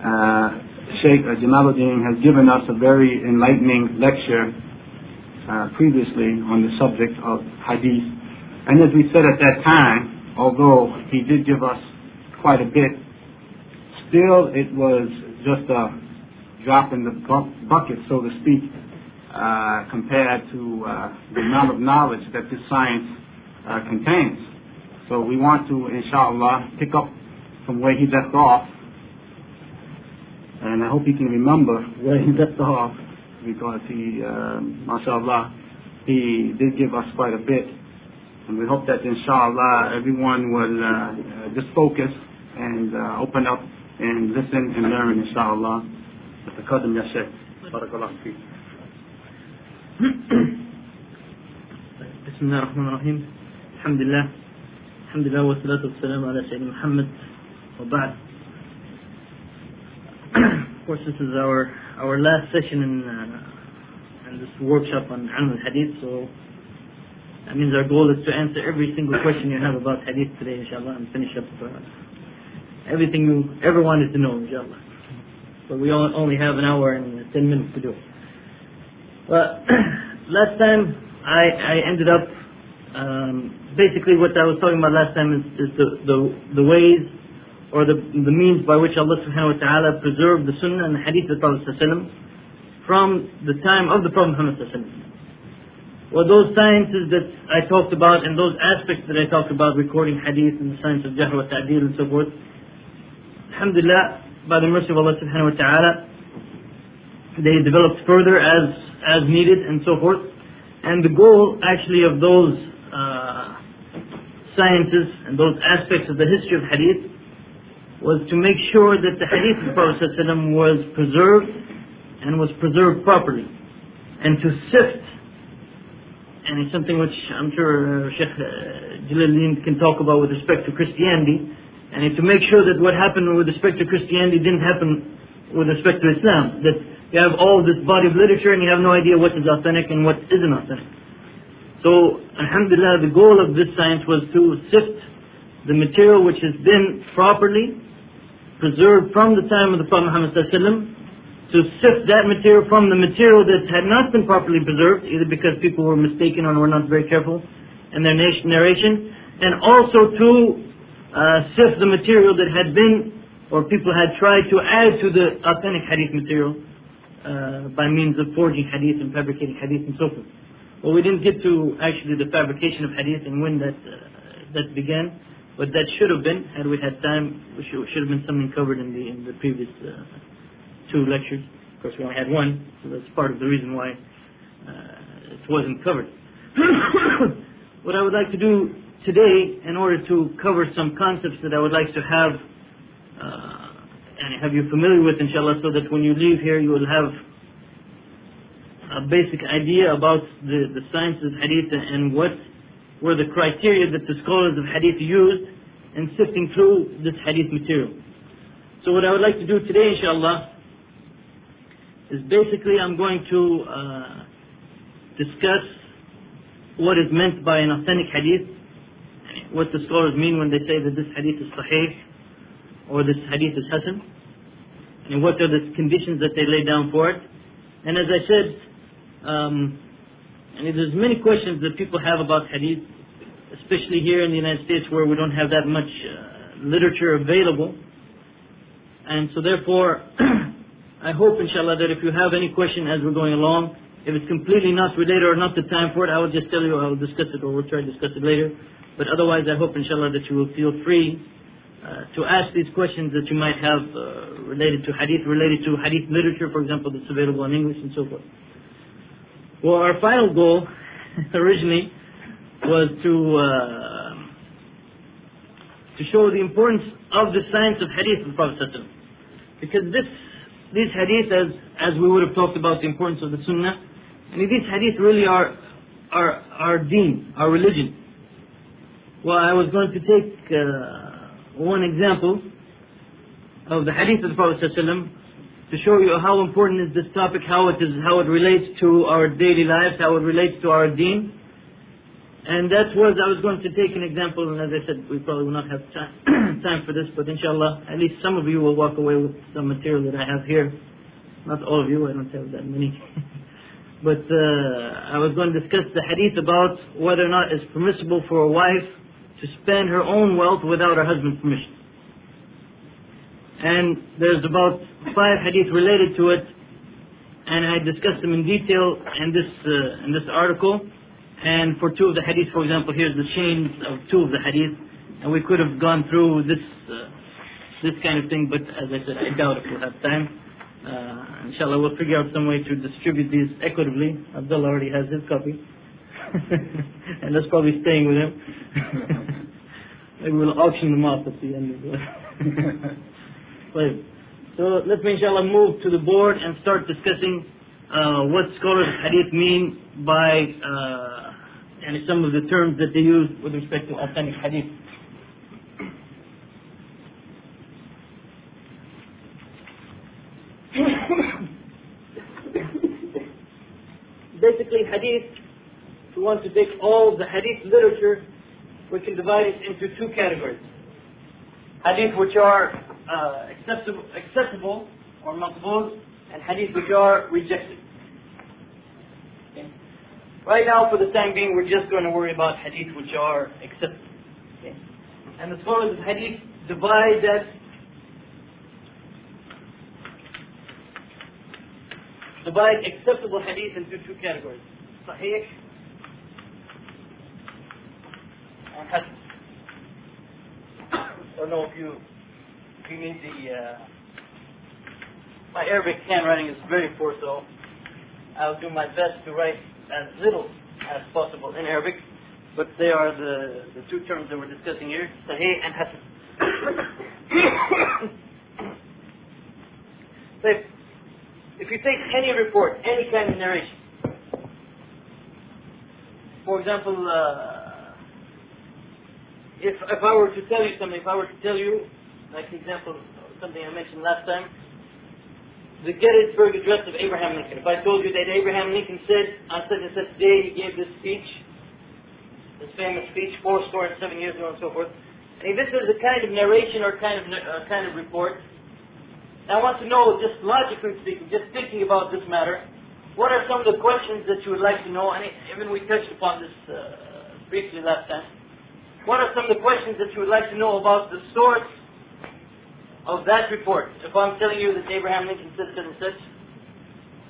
Uh, Sheikh Jamaluddin has given us a very enlightening lecture uh, previously on the subject of hadith. And as we said at that time, although he did give us quite a bit, still it was just a drop in the bucket, so to speak, uh, compared to uh, the amount of knowledge that this science uh, contains. So we want to, inshallah, pick up from where he left off. And I hope he can remember where he left off because he, uh, mashallah, he did give us quite a bit. And we hope that inshallah everyone will uh, just focus and uh, open up and listen and learn inshallah. تقدم يا شيخ بارك الله فيك. بسم الله الرحمن الرحيم الحمد لله الحمد لله والصلاة والسلام على سيدنا محمد وبعد of course this is our our last session in, uh, in this workshop on al-Hadith. So that means our goal is to answer every single question you have about Hadith today, inshallah, and finish up uh, everything you ever wanted to know, inshallah. But we only have an hour and ten minutes to do it. Well, last time I, I ended up um, basically what I was talking about last time is, is the, the the ways or the, the means by which Allah subhanahu wa ta'ala preserved the sunnah and the hadith of the Prophet from the time of the Prophet Muhammad well, those sciences that I talked about and those aspects that I talked about, recording hadith and the science of Jarh wa Ta'dil and so forth, Alhamdulillah, by the mercy of Allah subhanahu wa ta'ala, they developed further as, as needed and so forth. And the goal actually of those uh, sciences and those aspects of the history of hadith was to make sure that the hadith of Prophet was preserved and was preserved properly. And to sift, and it's something which I'm sure uh, Sheikh uh, Jalaluddin can talk about with respect to Christianity, and to make sure that what happened with respect to Christianity didn't happen with respect to Islam. That you have all this body of literature and you have no idea what is authentic and what isn't authentic. So, Alhamdulillah, the goal of this science was to sift the material which has been properly preserved from the time of the Prophet Muhammad to sift that material from the material that had not been properly preserved, either because people were mistaken or were not very careful in their narration, and also to uh, sift the material that had been, or people had tried to add to the authentic hadith material uh, by means of forging hadith and fabricating hadith and so forth. Well, we didn't get to actually the fabrication of hadith and when that uh, that began. But that should have been, had we had time, should, should have been something covered in the in the previous uh, two lectures. Of course, we only had one, so that's part of the reason why uh, it wasn't covered. what I would like to do today, in order to cover some concepts that I would like to have uh, and have you familiar with, inshallah, so that when you leave here, you will have a basic idea about the, the science of hadith and what were the criteria that the scholars of hadith used in sifting through this hadith material. So what I would like to do today, inshallah, is basically I'm going to uh, discuss what is meant by an authentic hadith, what the scholars mean when they say that this hadith is sahih or this hadith is hasan, and what are the conditions that they lay down for it. And as I said, um, and there's many questions that people have about hadith, especially here in the United States where we don't have that much uh, literature available. And so therefore, I hope inshallah that if you have any question as we're going along, if it's completely not related or not the time for it, I will just tell you I will discuss it or we'll try to discuss it later. But otherwise, I hope inshallah that you will feel free uh, to ask these questions that you might have uh, related to hadith, related to hadith literature, for example, that's available in English and so forth. Well, our final goal originally was to uh, to show the importance of the science of hadith of the Prophet because this these hadith, as as we would have talked about the importance of the Sunnah, and these hadith really are our our deen, our religion. Well, I was going to take uh, one example of the hadith of the Prophet to show you how important is this topic, how it is, how it relates to our daily lives, how it relates to our deen. And that was, I was going to take an example, and as I said, we probably will not have time, time for this, but inshallah, at least some of you will walk away with some material that I have here. Not all of you, I don't have that many. but uh, I was going to discuss the hadith about whether or not it's permissible for a wife to spend her own wealth without her husband's permission. And there's about five hadith related to it, and I discussed them in detail in this uh, in this article. And for two of the hadith, for example, here's the chains of two of the hadith, and we could have gone through this uh, this kind of thing, but as I said, I doubt if we'll have time. Uh, inshallah, we'll figure out some way to distribute these equitably. Abdullah already has his copy, and that's probably staying with him. Maybe we'll auction them off at the end of the. so let me inshallah move to the board and start discussing uh, what scholars of hadith mean by uh, and some of the terms that they use with respect to authentic hadith. Basically, hadith, if we want to take all the hadith literature, we can divide it into two categories. Hadith which are uh, acceptable, acceptable or maqbul, and hadith which are rejected. Right now, for the time being, we're just going to worry about hadith which are accepted. Okay? And as far as hadith, divide that divide acceptable hadith into two categories. Sahih and Hasan. I don't know if you need the uh, my Arabic handwriting is very poor, so I'll do my best to write as little as possible in Arabic, but they are the, the two terms that we're discussing here, Sahih and Hasan. if, if you take any report, any kind of narration, for example, uh, if, if I were to tell you something, if I were to tell you, like the example, something I mentioned last time, the Gettysburg Address of Abraham Lincoln. If I told you that Abraham Lincoln said on such and such day he gave this speech, this famous speech, four score and seven years ago and so forth, and this is a kind of narration or kind of uh, kind of report. I want to know, just logically speaking, just thinking about this matter, what are some of the questions that you would like to know? And even we touched upon this uh, briefly last time. What are some of the questions that you would like to know about the source of that report, if I'm telling you that Abraham Lincoln said such and such,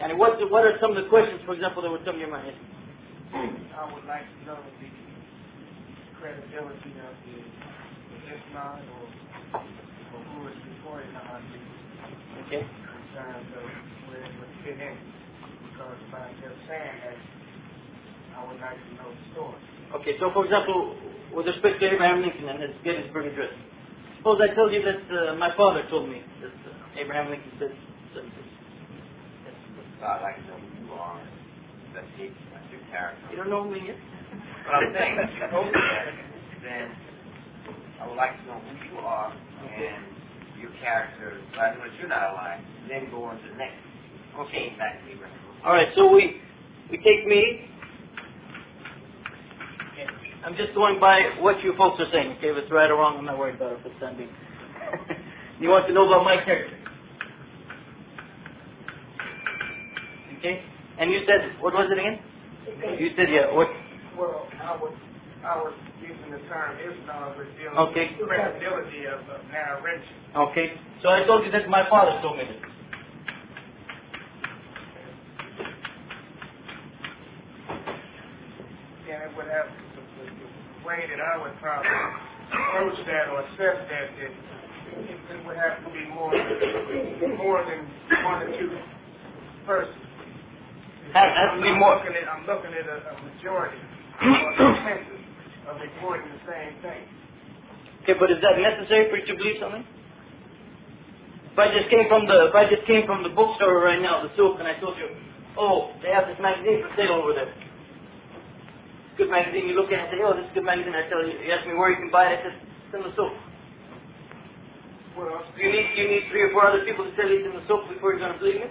and what, what are some of the questions, for example, that would come to your mind? I would like to know the credibility of the Islam or, or who is reporting on the okay. concerns of where it would fit in. Because by just saying that, I would like to know the story. Okay, so for example, with respect to Abraham Lincoln and his Gettysburg Address, Suppose I told you that uh, my father told me that uh, Abraham Lincoln said such and such. I'd like to know who you are. That's your, that's your character. You don't know me yet? But I'm saying, if you told me that, then I would like to know who you are and your character. So I know that you're not alive. Then go on to the next. Okay, back to Abraham. All right, so we we take me I'm just going by what you folks are saying. Okay, if it's right or wrong, I'm not worried about it for the time being. you want to know about my character. Okay? And you said, what was it again? You said, yeah, what? Well, I was, I was using the term Islam dealing Okay. with the credibility of, of narration. Okay. So I told you that my father told me this. And it would have way that I would probably approach that or assess that, that it, would have to be more, more than one or two persons. To be I'm more. looking at, I'm looking at a, a majority or consensus of reporting the same thing. Okay, but is that necessary for you to believe something? If I just came from the if I just came from the bookstore right now, the souk, and I told you, oh, they have this magazine for sale over there. Good magazine. You look at it and say, oh, this is a good magazine. I tell you, you ask me where you can buy it. I said, it's in the. Well, you need you need three or four other people to tell you it's in the souk before you're going to believe me?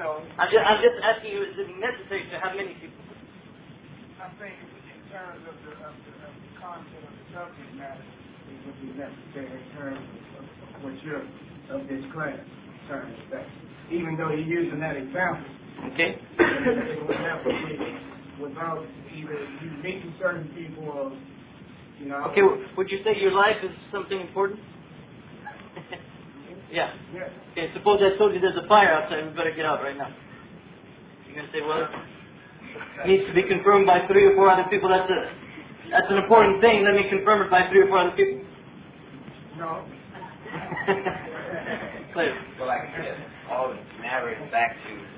Know, I'm just I'm just asking you, is it necessary to have many people? I think in terms of the, of the, of the content of the subject matter, it would be necessary in terms of, of what you're, of this class, concerning that. Even though you're using that example, Okay? it would never be without either you meeting certain people or, you know. Okay, would you say your life is something important? yeah. Yes. Okay, suppose I told you there's a fire outside, we better get out right now. You're gonna say, well, it needs to be confirmed by three or four other people. That's a, that's an important thing. Let me confirm it by three or four other people. No. Clear. Well, like I said, all narrated back to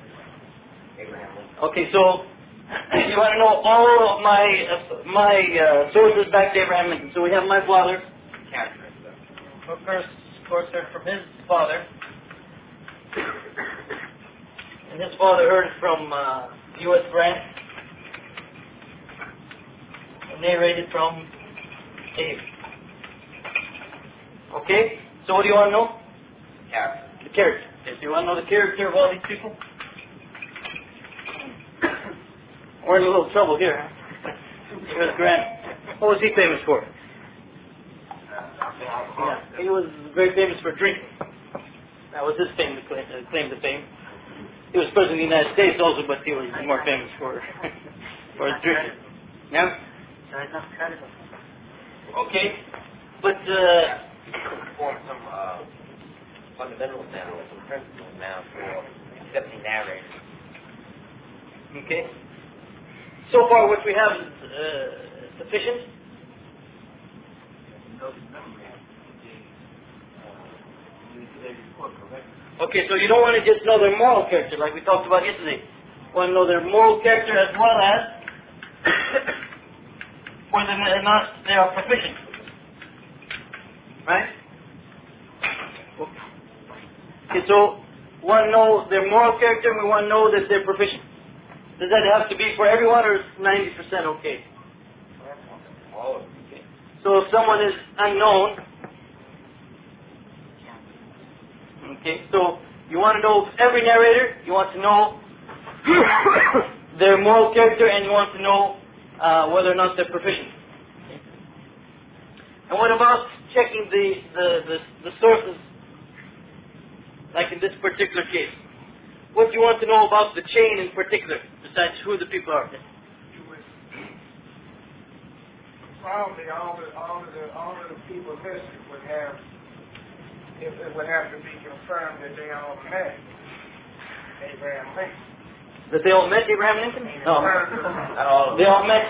Abraham Lincoln. Okay, so you want to know all of my uh, my uh, sources back to Abraham Lincoln. So we have my father. Stuff. Well, first, of course, heard from his father. And his father heard from uh, U.S. Grant. Narrated from Abe. Okay? So what do you want to know? Character. The character. So you want to know the character of all these people? We're in a little trouble here. U.S. Grant. What was he famous for? Yeah, he was very famous for drinking. That was his famous claim, uh, claim to fame. He was president of the United States also, but he was more famous for for his drinking. Yeah. Okay, but uh, form some uh, fundamentals now, some principles now for accepting narrators. okay. So far, what we have is uh, sufficient. Okay, so you don't want to just know their moral character like we talked about yesterday. You want to know their moral character as well as whether or not they are proficient. Right? Okay, so we want to know their moral character and we want to know that they're proficient. Does that have to be for everyone or is 90% okay? So if someone is unknown, okay, so you want to know every narrator, you want to know their moral character, and you want to know uh, whether or not they're proficient. And what about checking the, the, the, the sources, like in this particular case? What do you want to know about the chain in particular, besides who the people are? Probably all the all of the all of the people listed would have it, it would have to be confirmed that they all met Abraham Lincoln. That they all met Abraham Lincoln? No. All They all met.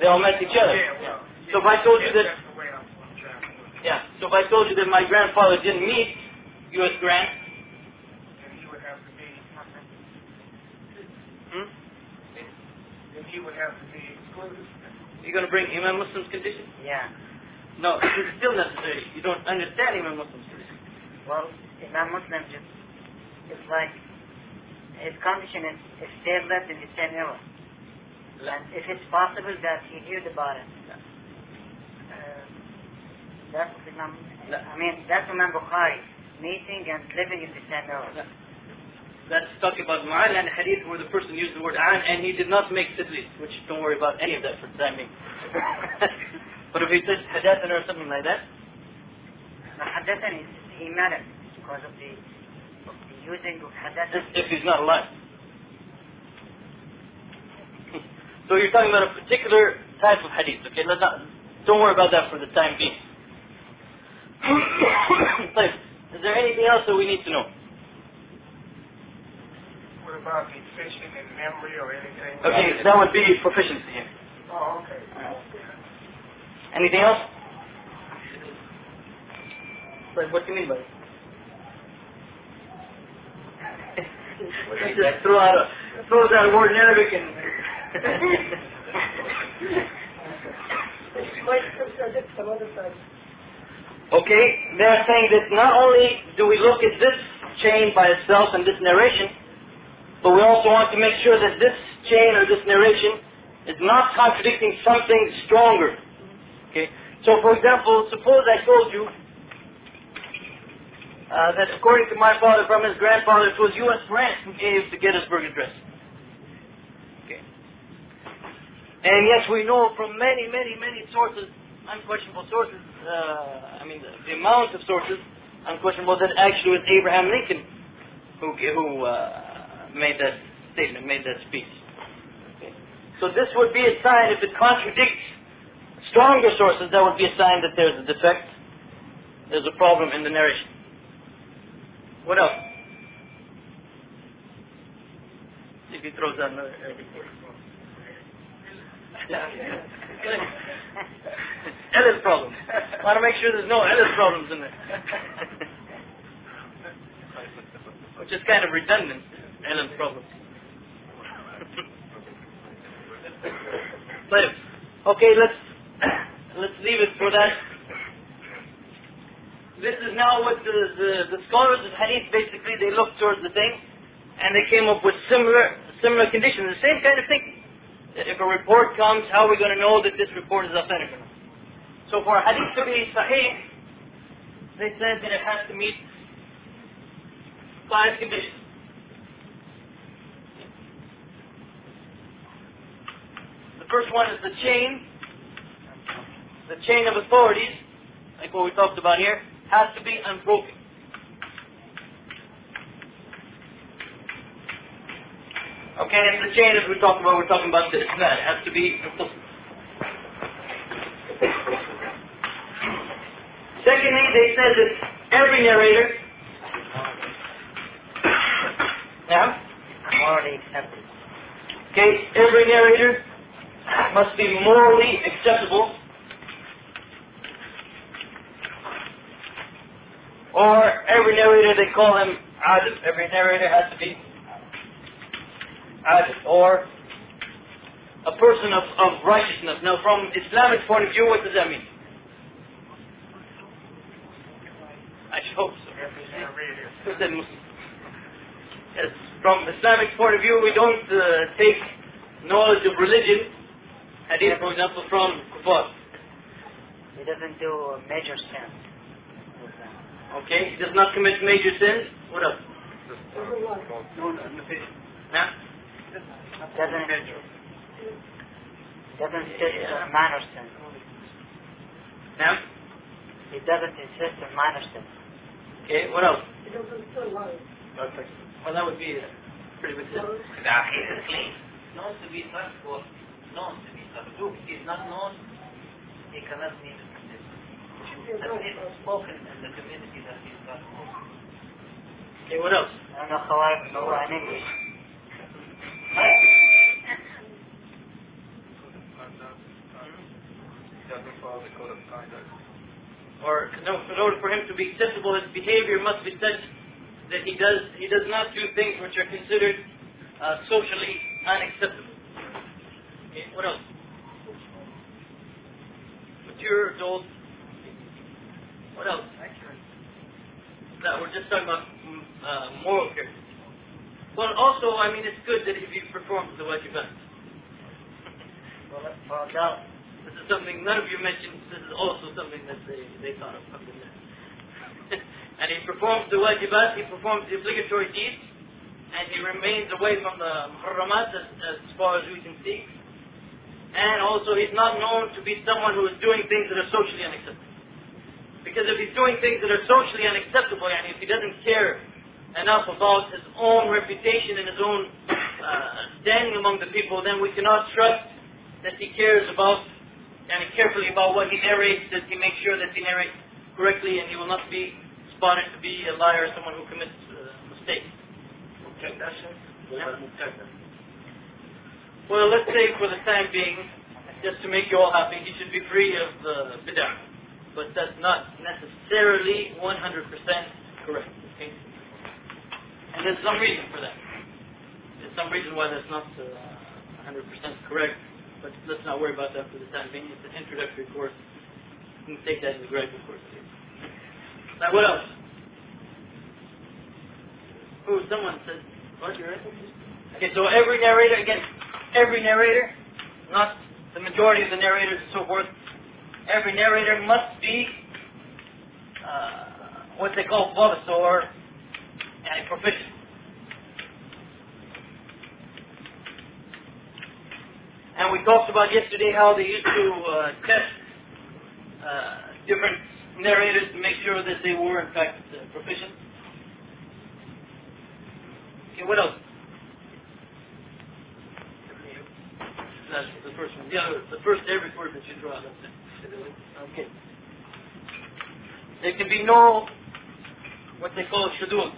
They all met each other. Yeah, well, So if I told you that, that's the way I'm I'm trying to put it. yeah. So if I told you that my grandfather didn't meet U.S. Grant, Then he would have to be hmm, then he would have to be excluded. you're going to bring Imam Muslim's condition? Yeah. No, it's still necessary. You don't understand Imam Muslim's condition. Well, Imam Muslim just it's like his condition is, is still left in the same era. And if it's possible that he heard about it, uh, that's Imam. I mean, that's Imam Bukhari meeting and living in the same era. That's talking about Ma'an and Hadith where the person used the word an and he did not make tadlis, which don't worry about any of that for the time being. but if he says hadathana or something like that, The is he met because of the, of the using of if, Hadathani. if he's not alive. so you're talking about a particular type of hadith, okay? Let's not, don't worry about that for the time being. Is there anything else that we need to know? What about the fishing in memory or anything? Okay, that would be proficiency. Oh, okay. Anything else? Like, what do you mean by it? Just throw out a throws out a word in Arabic and Okay, they're saying that not only do we look at this chain by itself and this narration, but we also want to make sure that this chain or this narration is not contradicting something stronger. Okay? So, for example, suppose I told you uh, that according to my father from his grandfather, it was U.S. Grant who gave the Gettysburg Address. Okay. And yes, we know from many, many, many sources, unquestionable sources, uh, I mean, the, the, amount of sources, unquestionable, that actually was Abraham Lincoln who, who uh, made that statement, made that speech. Okay. So this would be a sign, if it contradicts stronger sources, that would be a sign that there's a defect, there's a problem in the narration. What else? If he throws out another Ellis uh, problems. I want to make sure there's no Ellis problems in there. Which is kind of redundant, Ellis problems. okay, let's let's leave it for that. This is now what the, the, the scholars of hadith basically they looked towards the thing and they came up with similar similar conditions, the same kind of thing if a report comes, how are we going to know that this report is authentic? So for a hadith to be sahih, they said that it has to meet five conditions. The first one is the chain. The chain of authorities, like what we talked about here, has to be unbroken. Okay, and the chain as we're talking about, we're talking about this. That it has to be Secondly, they said that every narrator yeah? Morally accepted. Okay, every narrator must be morally acceptable. Or every narrator, they call him Adam. Every narrator has to be or a person of, of righteousness. Now, from Islamic point of view, what does that mean? I hope so. yes, from Islamic point of view, we don't uh, take knowledge of religion, hadith, for example, from kuffar. He doesn't do major sins. Okay, he does not commit major sins. What else? No, no, no. Nah? doesn't doesn't insist on minor sin. Now? He doesn't insist on minor sin. Okay, what else? He doesn't still lie. Perfect. Well, that would be a pretty good sin. The akhir is clean. Knows to be trustworthy, knows to be trustworthy. If he's not known, he cannot meet the condition. And it's spoken in the community that he's trustworthy. Okay, what else? I don't know how I know in English. Or no, in order for him to be acceptable, his behavior must be such that he does he does not do things which are considered uh, socially unacceptable. Okay, what else? Mature adult. What else? That we're just talking about mm, uh, moral character. Well, also, I mean, it's good that if he performs the wajibat. well, well, no. This is something none of you mentioned. This is also something that they, they thought of. and he performs the wajibat, he performs the obligatory deeds, and he remains away from the muharramat as, as far as we can see. And also, he's not known to be someone who is doing things that are socially unacceptable. Because if he's doing things that are socially unacceptable, and if he doesn't care enough about his own reputation and his own uh, standing among the people, then we cannot trust that he cares about and carefully about what he narrates, that he makes sure that he narrates correctly and he will not be spotted to be a liar or someone who commits uh, mistakes. Well, let's say for the time being, just to make you all happy, he should be free of bid'ah. But that's not necessarily 100% correct. Okay? And there's some reason for that. There's some reason why that's not uh, 100% correct, but let's not worry about that for the time being. It's an introductory course. You can take that as a graduate course. Now, what else? Oh, someone said, what, you're right? Okay, so every narrator, again, every narrator, not the majority of the narrators and so forth, every narrator must be uh, what they call or and proficient. And we talked about yesterday how they used to uh, test uh, different narrators to make sure that they were in fact uh, proficient. Okay, what else? That's the first one. Yeah, the first every word that you draw. That's it. Okay. There can be no what they call shudud.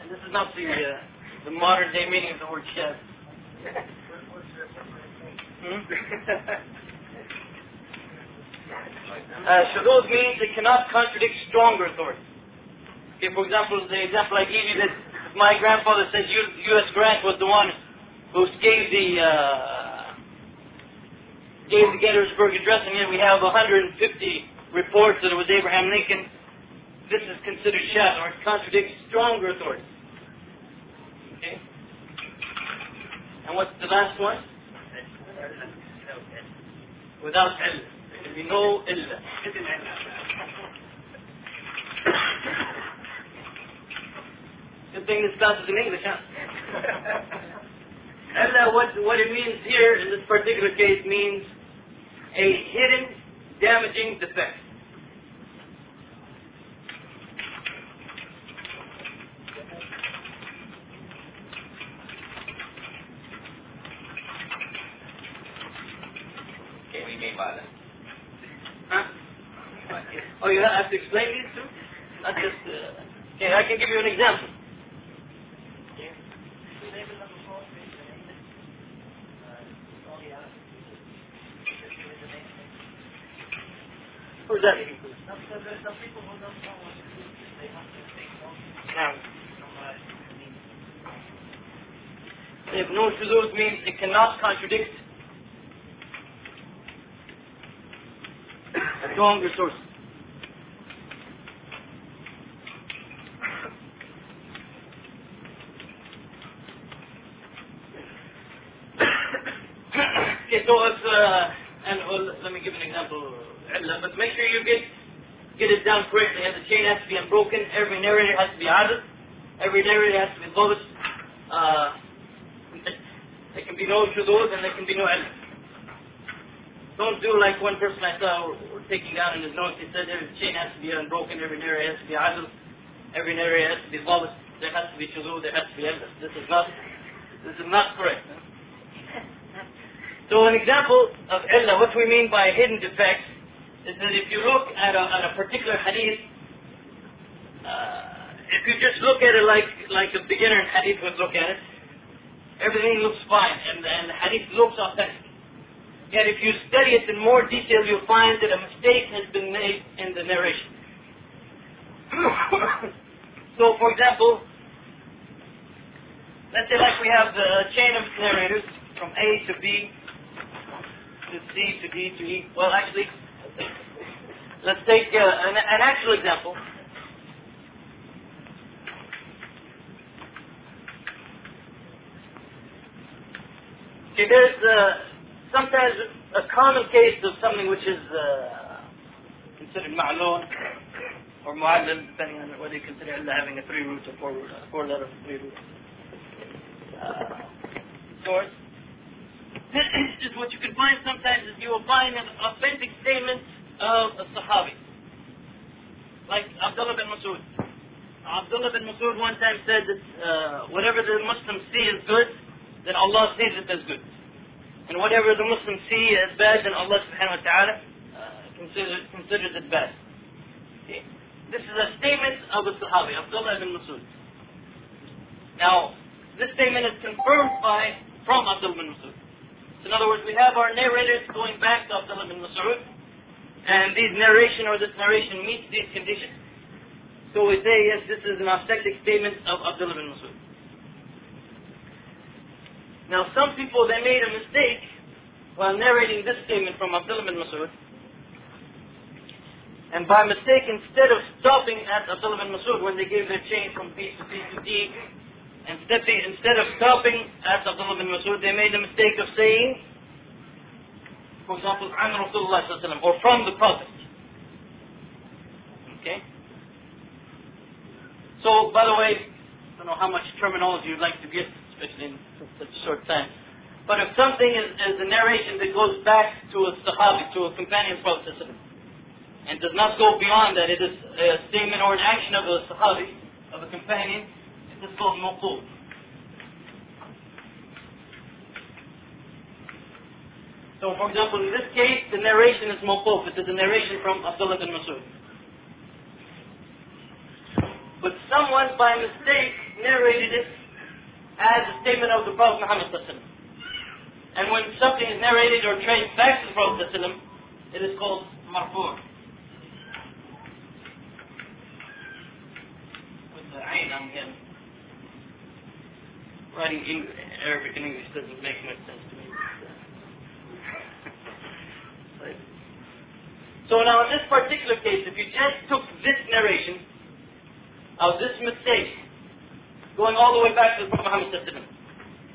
And this is not the uh, the modern day meaning of the word shad. Hmm? uh, means it cannot contradict stronger authority. Okay, for example, the example I gave you that my grandfather says U.S. Grant was the one who gave the uh, gave the Gettysburg Address, and yet we have 150 reports that it was Abraham Lincoln. This is considered shad, or it contradicts stronger authority. Okay. And what's the last one? Without illah. There can be no illah. Good thing this class is in English, huh? Illah, what, what it means here in this particular case means a hidden damaging defect. Okay, we mean by that. Huh? Oh, you have to explain these too? Not just. Uh, okay, I can give you an example. If no shuzuz means it cannot contradict a stronger source. okay, so if, uh, and well, let me give an example, but make sure you get get it down correctly. The chain has to be unbroken. Every narrator has to be adil. Every narrator has to be dhabit. Uh, there can be no shudud and there can be no illah. Don't do like one person I saw taking down in his notes. He said every chain has to be unbroken. Every narrator has to be adil. Every narrator has to be dhabit. There has to be shudud. There has to be illah. This is not. This is not correct. So an example of illah, what we mean by hidden defects, is that if you look at a, at a particular hadith, uh, if you just look at it like like a beginner in hadith would look at it, everything looks fine, and, and the hadith looks authentic. Yet if you study it in more detail, you'll find that a mistake has been made in the narration. so, for example, let's say like we have the chain of narrators from A to B to C to be, to E. Well, actually, let's take uh, an, an actual example. See, there's uh, sometimes a common case of something which is uh, considered ma'lul or mu'allal, depending on whether you consider it having a three root or four root, four letter three root uh, source. is what you can find sometimes is you will find an authentic statement of a Sahabi. Like Abdullah bin Masud. Abdullah bin Masud one time said that uh, whatever the Muslims see as good, then Allah sees it as good. And whatever the Muslims see as bad, then Allah subhanahu wa ta'ala uh, considers, considers it bad. This is a statement of a Sahabi, Abdullah bin Masud. Now, this statement is confirmed by from Abdullah bin Masud. In other words, we have our narrators going back to Abdullah bin Mas'ud, and these narration or this narration meets these conditions. So we say, yes, this is an authentic statement of Abdullah bin Mas'ud. Now, some people, they made a mistake while narrating this statement from Abdullah bin Mas'ud, and by mistake, instead of stopping at Abdullah bin Mas'ud when they gave their chain from B to C to D, Instead, instead of stopping at Abdullah bin Masud, they made the mistake of saying, for example, an Rasulullah or from the Prophet. Okay? So, by the way, I don't know how much terminology you'd like to get, especially in such a short time. But if something is, is a narration that goes back to a sahabi, to a companion of Prophet and does not go beyond that, it is a statement or an action of a sahabi, of a companion, So, for example, in this case, the narration is mawquf. It is a narration from Abdullah bin Masud. But someone, by mistake, narrated it as a statement of the Prophet Muhammad and when something is narrated or traced back to the Prophet it is called marfu'. With the ayn I'm getting. Writing English, Arabic and English doesn't make much sense to me. so now in this particular case, if you just took this narration of this mistake, going all the way back to the Prophet Muhammad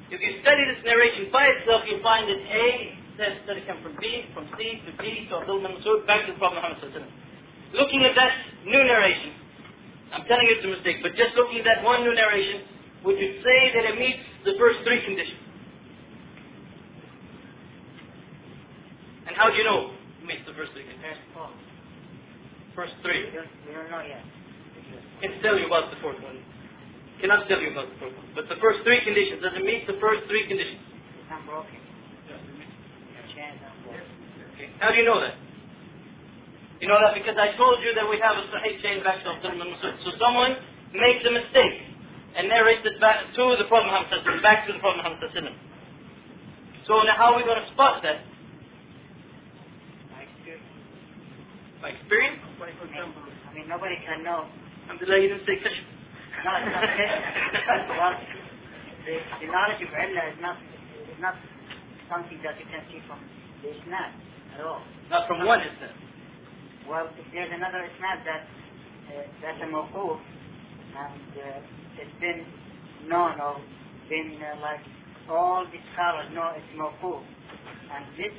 if you study this narration by itself, you'll find that A says that it came from B, from C to D to Abdul Mansur, back to the Prophet Muhammad Looking at that new narration, I'm telling you it's a mistake, but just looking at that one new narration, would you say that it meets the first three conditions? And how do you know it meets the first three conditions? First three. We don't, know yet. Can tell you about the fourth one cannot tell you about the fourth one. But the first three conditions, does it meet the first three conditions? It's not broken. The chain is not broken. Okay. How do you know that? You know that because I told you that we have a Sahih chain back to bin So someone makes a mistake and narrates it back to the Prophet Muhammad back to the Prophet Muhammad So now how are we going to spot that? By experience. By experience? I mean, nobody can know. Alhamdulillah, you didn't say kashf. No, it's not well, the, the knowledge of illah is not, is not something that you can see from the isnad at all. Not from one isnad. Well, if there's another isnad that, uh, that's a mawquf, and uh, it's been known or been uh, like all the scholars know it's mawquf, and this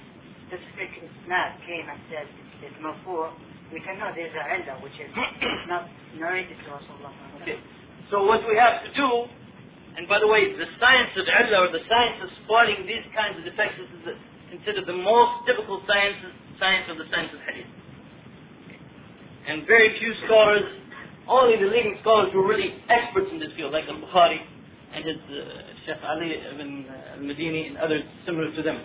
specific isnad came and said it's mawquf, we can know there's a illah which is not narrated to us. Okay. So what we have to do, and by the way, the science of illah or the science of spotting these kinds of defects is considered the most difficult science, science of the science of hadith. And very few scholars, only the leading scholars who are really experts in this field, like al-Bukhari and his uh, Sheikh Ali ibn uh, al-Madini and others similar to them.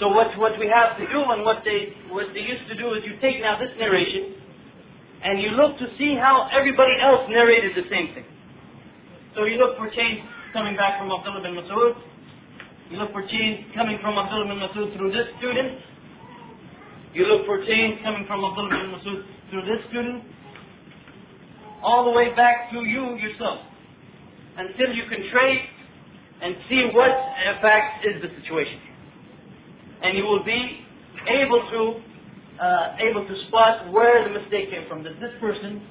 So what, what we have to do and what they, what they used to do is you take now this narration and you look to see how everybody else narrated the same thing. So you look for chains coming back from Abdullah bin Masud. You look for chains coming from Abdullah bin Masud through this student. You look for chains coming from Abdullah bin Masud through this student. All the way back to you yourself. Until you can trace and see what, in fact, is the situation. And you will be able to uh, able to spot where the mistake came from. That this person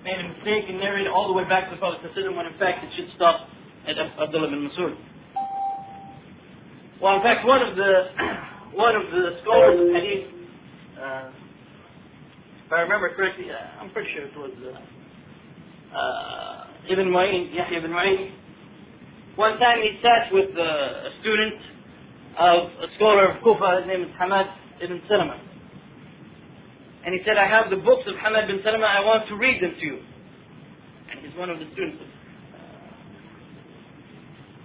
made a mistake and narrated all the way back to the Prophet when in fact it should stop at Abdullah bin Masud. Well, in fact, one of the one of the scholars of Hadith, uh, if I remember correctly, uh, I'm pretty sure it was uh, uh, Ibn ibn Ma'in. One time he sat with a student of a scholar of Kufa, his name is Hammad ibn Salama. And he said, I have the books of Hammad bin Salama, I want to read them to you. And he's one of the students of,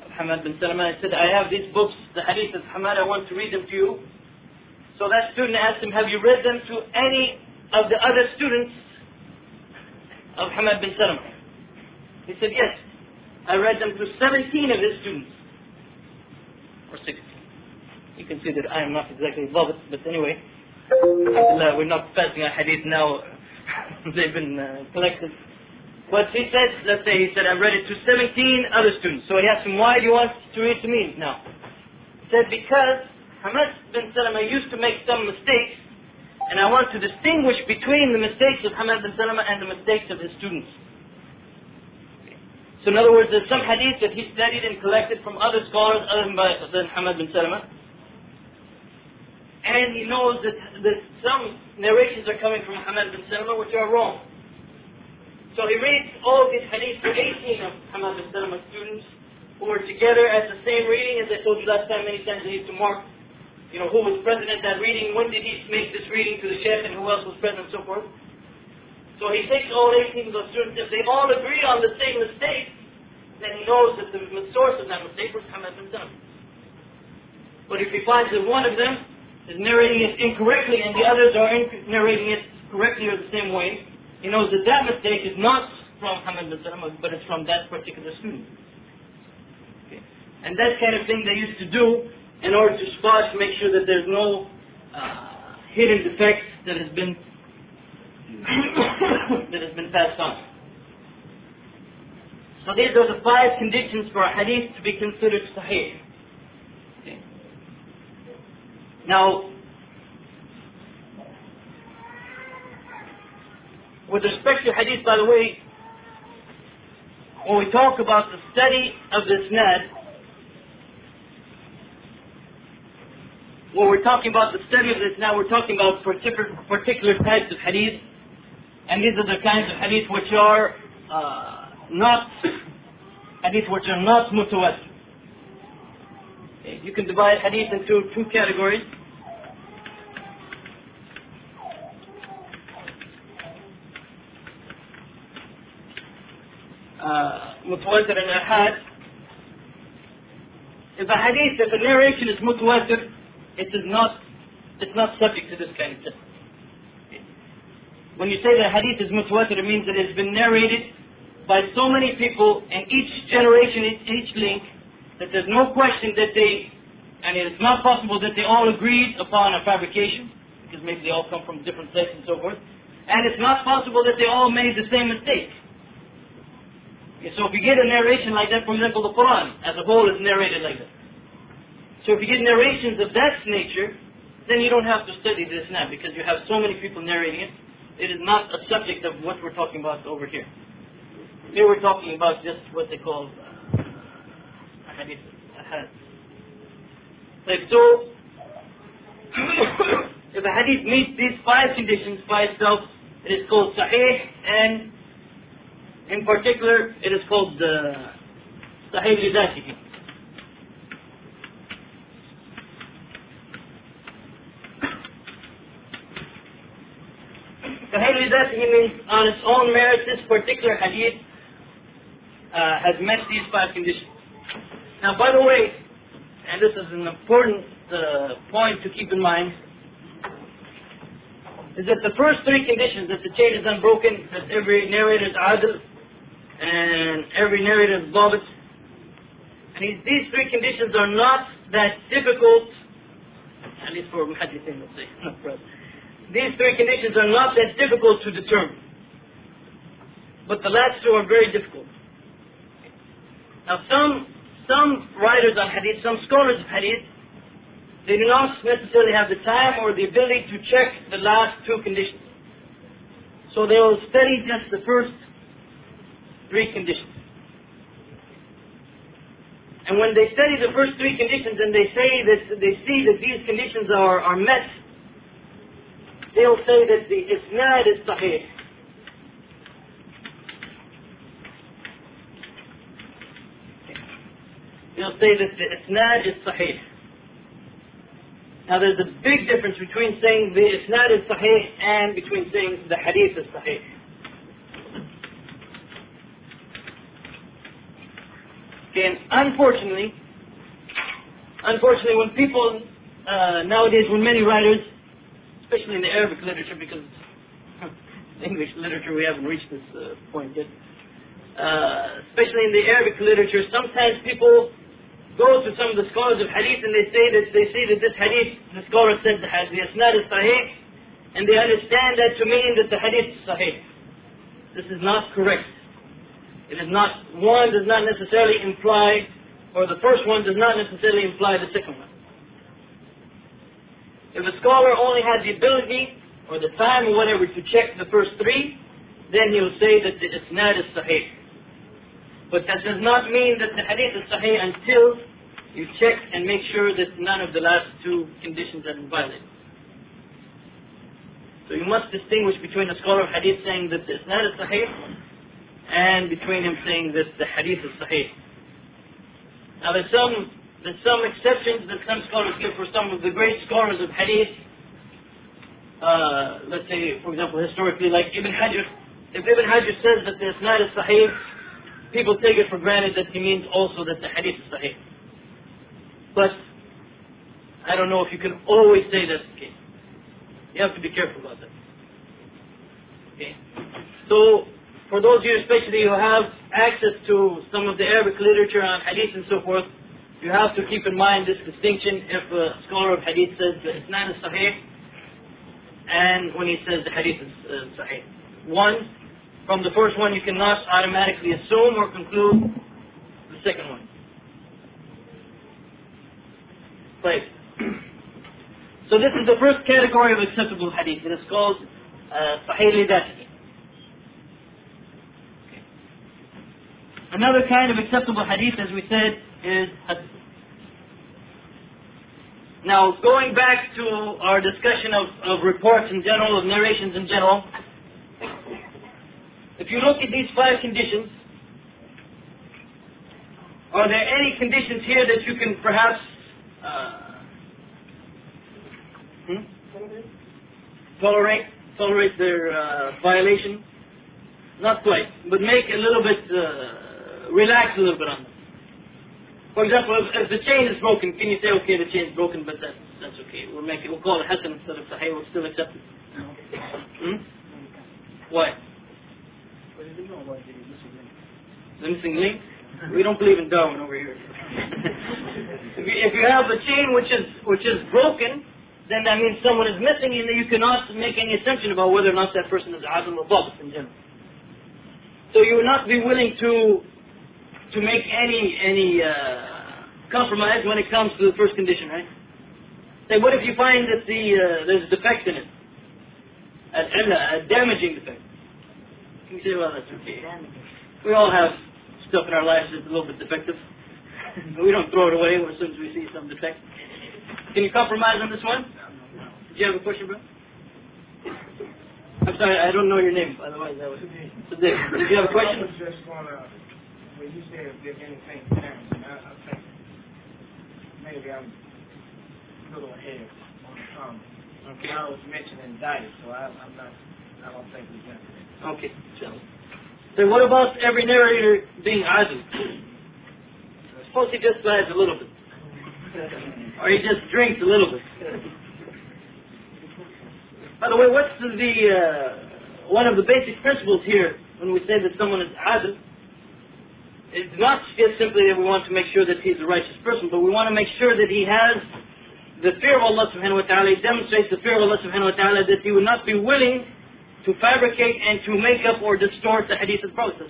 uh, Hammad bin Salama. He said, I have these books, the hadith of Hammad, I want to read them to you. So that student asked him, have you read them to any of the other students of Hammad bin Salama? He said, yes. I read them to 17 of his students. Or 16. You can see that I am not exactly above it, but anyway. We're not passing a hadith now. They've been uh, collected. But he said, let's say he said, I read it to 17 other students. So he asked him, why do you want to read to me now? He said, because Hammad bin Salama used to make some mistakes, and I want to distinguish between the mistakes of Hammad bin Salama and the mistakes of his students. So in other words, there's some hadith that he studied and collected from other scholars other than, Hammad bin Salama and he knows that, that some narrations are coming from Hammad bin Salama which are wrong. So he reads all these hadiths to 18 of Hammad bin Salama's students who were together at the same reading. As I told you last time, many times they used to mark, you know, who was present at that reading, when did he make this reading to the Sheikh, and who else was present, and so forth. So he takes all 18 of those students. If they all agree on the same mistake, then he knows that the source of that mistake was Hammad bin Salama. But if he finds that one of them is narrating it incorrectly and the others are narrating it correctly or the same way, he knows that that mistake is not from Hammad bin Salama, but it's from that particular student. Okay. And that kind of thing they used to do in order to spot, to make sure that there's no uh, hidden defect that has been that has been passed on. So these are the five conditions for a hadith to be considered sahih. Okay. Now, With respect to hadith, by the way, when we talk about the study of this isnad, when we're talking about the study of this now, we're talking about particular, particular types of hadith. And these are the kinds of hadith which are uh, not hadith which are not mutawatir. You can divide hadith into two categories. Uh, mutawatir and ahad. If a hadith, if a narration is mutawatir, it is not, it's not subject to this kind of test. When you say that hadith is mutawatir, it means that it's been narrated by so many people in each generation, each link, that there's no question that they, and it's not possible that they all agreed upon a fabrication, because maybe they all come from different places and so forth, and it's not possible that they all made the same mistake. So if you get a narration like that, for example, the Quran as a whole is narrated like that. So if you get narrations of that nature, then you don't have to study this now because you have so many people narrating it. It is not a subject of what we're talking about over here. Here we're talking about just what they call uh, hadith. Like so, if a hadith meets these five conditions by itself, it is called sahih and in particular, it is called the Sahih Lidatihi. Sahih Lidatihi means on its own merit, this particular hadith uh, has met these five conditions. Now, by the way, and this is an important uh, point to keep in mind, is that the first three conditions, that the chain is unbroken, that every narrator is adil, and every narrator is it. And these, these three conditions are not that difficult, at least for muhaddithin, let's say, not for us. These three conditions are not that difficult to determine. But the last two are very difficult. Now some, some writers on hadith, some scholars of hadith, they do not necessarily have the time or the ability to check the last two conditions. So they will study just the first three conditions. And when they study the first three conditions and they say that they see that these conditions are, are met, they'll say that the isnad is sahih. They'll say that the isnad is sahih. Now there's a big difference between saying the isnad is sahih and between saying the hadith is sahih. And unfortunately, unfortunately, when people uh, nowadays, when many writers, especially in the Arabic literature, because English literature we haven't reached this uh, point yet, uh, especially in the Arabic literature, sometimes people go to some of the scholars of hadith and they say that they see that this hadith, the scholar said the hadith, the isnad is sahih, and they understand that to mean that the hadith is sahih. This is not correct. It is not, one does not necessarily imply, or the first one does not necessarily imply the second one. If a scholar only had the ability or the time or whatever to check the first three, then he will say that the isnad is sahih. But that does not mean that the hadith is sahih until you check and make sure that none of the last two conditions are violated. So you must distinguish between a scholar of hadith saying that the isnad is sahih and between him saying that the hadith is sahih. Now there's some there's some exceptions that some scholars give for some of the great scholars of hadith. Uh, let's say, for example, historically, like Ibn Hajar. If Ibn Hajar says that the isnad is sahih, people take it for granted that he means also that the hadith is sahih. But I don't know if you can always say that's the case. You have to be careful about that. Okay. So for those of you especially who have access to some of the Arabic literature on hadith and so forth, you have to keep in mind this distinction if a scholar of hadith says that not is sahih and when he says the hadith is uh, sahih. One, from the first one you cannot automatically assume or conclude the second one. Right. So this is the first category of acceptable hadith. It is called uh, sahih lidatihi. Another kind of acceptable hadith, as we said, is hadith. Now, going back to our discussion of, of reports in general, of narrations in general, if you look at these five conditions, are there any conditions here that you can perhaps uh, hmm? tolerate tolerate their uh, violation? Not quite, but make a little bit uh, relax a little bit on them. For example, if, if the chain is broken, can you say, okay, the chain is broken, but that's, that's okay. We'll make it, we'll call it instead of sahih, we'll still accept it. Hmm? Why? The missing link? We don't believe in Darwin over here. if, you, if you have a chain which is which is broken, then that means someone is missing, and you cannot make any assumption about whether or not that person is adil or Babt in general. So you would not be willing to to make any any uh, compromise when it comes to the first condition, right? Say, what if you find that the uh, there's a defect in it, a, a damaging defect? You say, well, that's okay. We all have stuff in our lives that's a little bit defective. we don't throw it away as soon as we see some defect. Can you compromise on this one? Do you have a question, bro? I'm sorry, I don't know your name, by the way. That was, Did you have a question? When you said if there's anything damaging, I, I think maybe I'm a little ahead on the comment. Okay. I was mentioning diet, so I, I'm not, I don't think we got that. Okay, so. So what about every narrator being adil? Suppose he just lies a little bit. or he just drinks a little bit. By the way, what's the, uh, one of the basic principles here when we say that someone is adil? It's not just simply that we want to make sure that he's a righteous person, but we want to make sure that he has the fear of Allah subhanahu wa ta'ala. He demonstrates the fear of Allah subhanahu wa ta'ala that he would not be willing to fabricate and to make up or distort the hadith of the Prophet.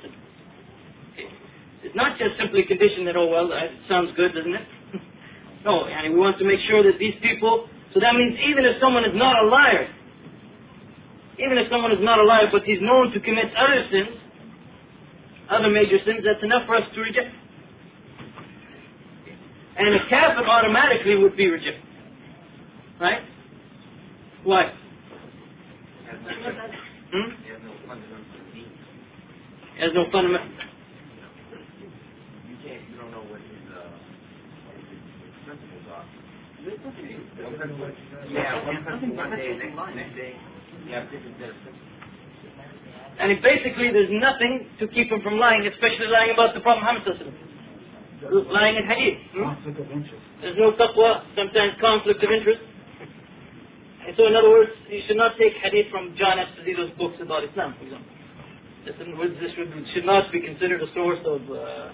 It's not just simply condition that, oh, well, that sounds good, doesn't it? no, and we want to make sure that these people, so that means even if someone is not a liar, even if someone is not a liar, but he's known to commit other sins, other major sins, that's enough for us to reject. And a kafir automatically would be rejected. Right? Why? Hmm? Has no fundamental. You can't. You don't know what his, uh, his principles are. Yeah, one principle one day, next, next day, you have different set of principles. And basically there's nothing to keep him from lying, especially lying about the Prophet Muhammad lying in hadith. Hmm? Conflict of interest. There's no taqwa, sometimes conflict of interest. And so in other words, you should not take hadith from John Esposito's books about Islam, for example. This, this should, should not be considered a source of uh,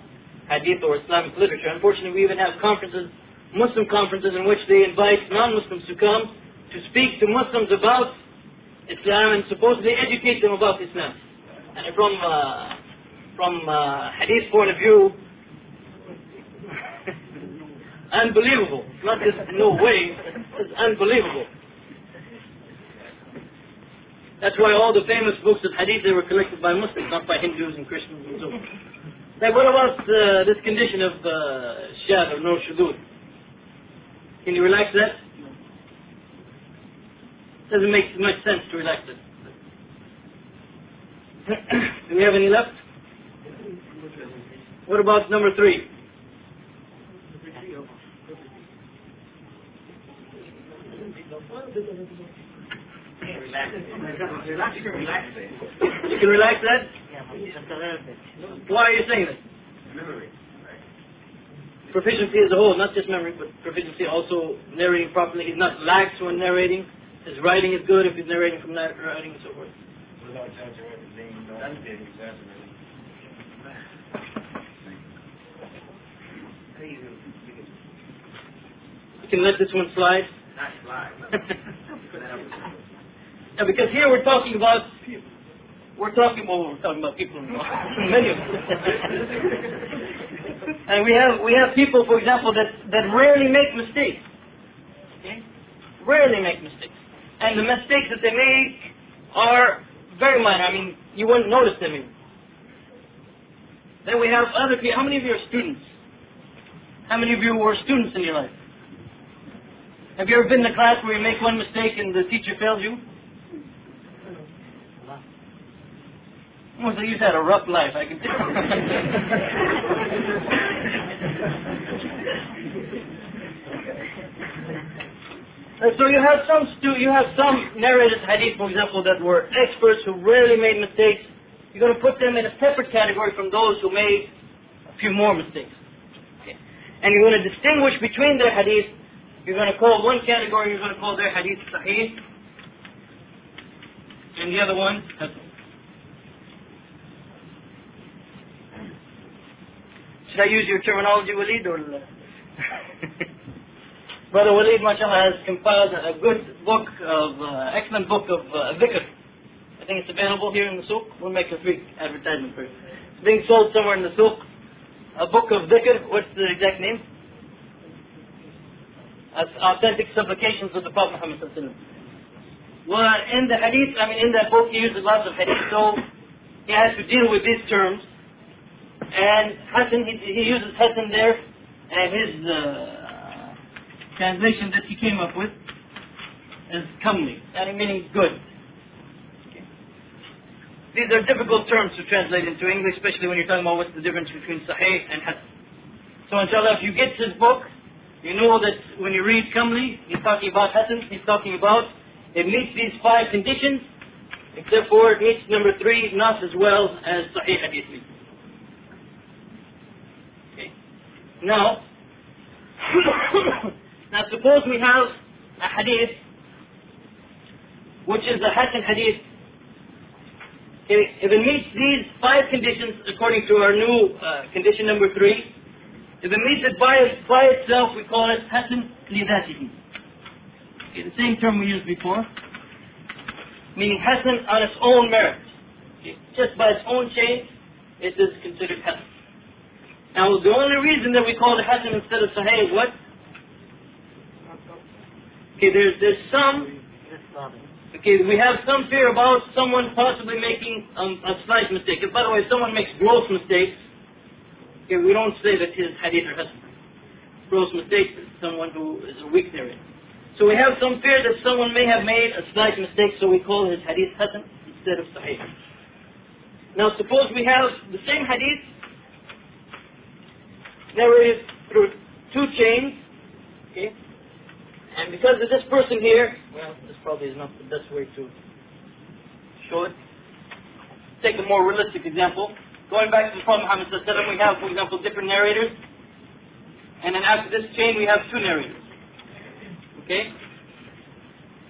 hadith or Islamic literature. Unfortunately, we even have conferences, Muslim conferences, in which they invite non-Muslims to come to speak to Muslims about Islam and supposedly educate them about Islam. And from uh, from uh, hadith point of view, unbelievable. Not just no way, it's unbelievable. That's why all the famous books of hadith they were collected by Muslims, not by Hindus and Christians and so on. Now, what about uh, this condition of uh, shad or no shudud? Can you relax that? Doesn't make much sense to relax it. Do we have any left? What about number three? Relax. You can relax that? Why are you saying that? Memory. Proficiency as a whole, not just memory, but proficiency also narrating properly. He's not lax when narrating. His writing is good if he's narrating from that writing and so forth. Without touching everything, that's been exaggerated. You can let this one slide. Not slide. Yeah, because here we're talking about we're talking well, we're talking about people many of them. and we have we have people, for example, that, that rarely make mistakes. Okay? Rarely make mistakes. And the mistakes that they make are very minor. I mean, you wouldn't notice them even. Then we have other people. How many of you are students? How many of you were students in your life? Have you ever been in a class where you make one mistake and the teacher fails you? Well, so you've had a rough life, I can tell. so you have some stu- you have some narrated hadith, for example, that were experts who rarely made mistakes. You're going to put them in a separate category from those who made a few more mistakes. And you're going to distinguish between their hadith. You're going to call one category, you're going to call their hadith sahih, and the other one. Should I use your terminology, Walid, or Brother Walid, mashallah, has compiled a good book of, uh, excellent book of uh, dhikr. I think it's available here in the souk. We'll make a free advertisement for it. It's being sold somewhere in the souk. A book of dhikr. What's the exact name? As authentic supplications of the Prophet Muhammad sallallahu alaihi. Well, in the hadith, I mean, in that book, he uses lots of hadith, so he has to deal with these terms. And Hassan, he, he uses Hassan there, and his uh, translation that he came up with is comely, and meaning good. Okay. These are difficult terms to translate into English, especially when you're talking about what's the difference between Sahih and hasan. So inshallah, if you get his book, you know that when you read comely, he's talking about hasan, he's talking about it meets these five conditions, except for it meets number three, not as well as Sahih Hadith meets. Okay. Now, now suppose we have a hadith which is a Hasan hadith. If it meets these five conditions according to our new uh, condition number three, if it meets it by, by itself, we call it Hasan lidatihi. Okay, the same term we used before, meaning Hasan on its own merit. Okay, just by its own chain, it is considered Hasan. Now, the only reason that we call it Hasan instead of Sahih what? Okay, there's, there's some, okay, we have some fear about someone possibly making um, a slight mistake. If, by the way, if someone makes gross mistakes, okay, we don't say that his hadith are Hasan. Gross mistakes is someone who is a weak narrator. So we have some fear that someone may have made a slight mistake, so we call his hadith Hasan instead of Sahih. Now, suppose we have the same hadith narrated through two chains, okay? And because of this person here, well, this probably is not the best way to show it. Take a more realistic example. Going back to the Prophet Muhammad we have, for example, different narrators. And then after this chain, we have two narrators. Okay?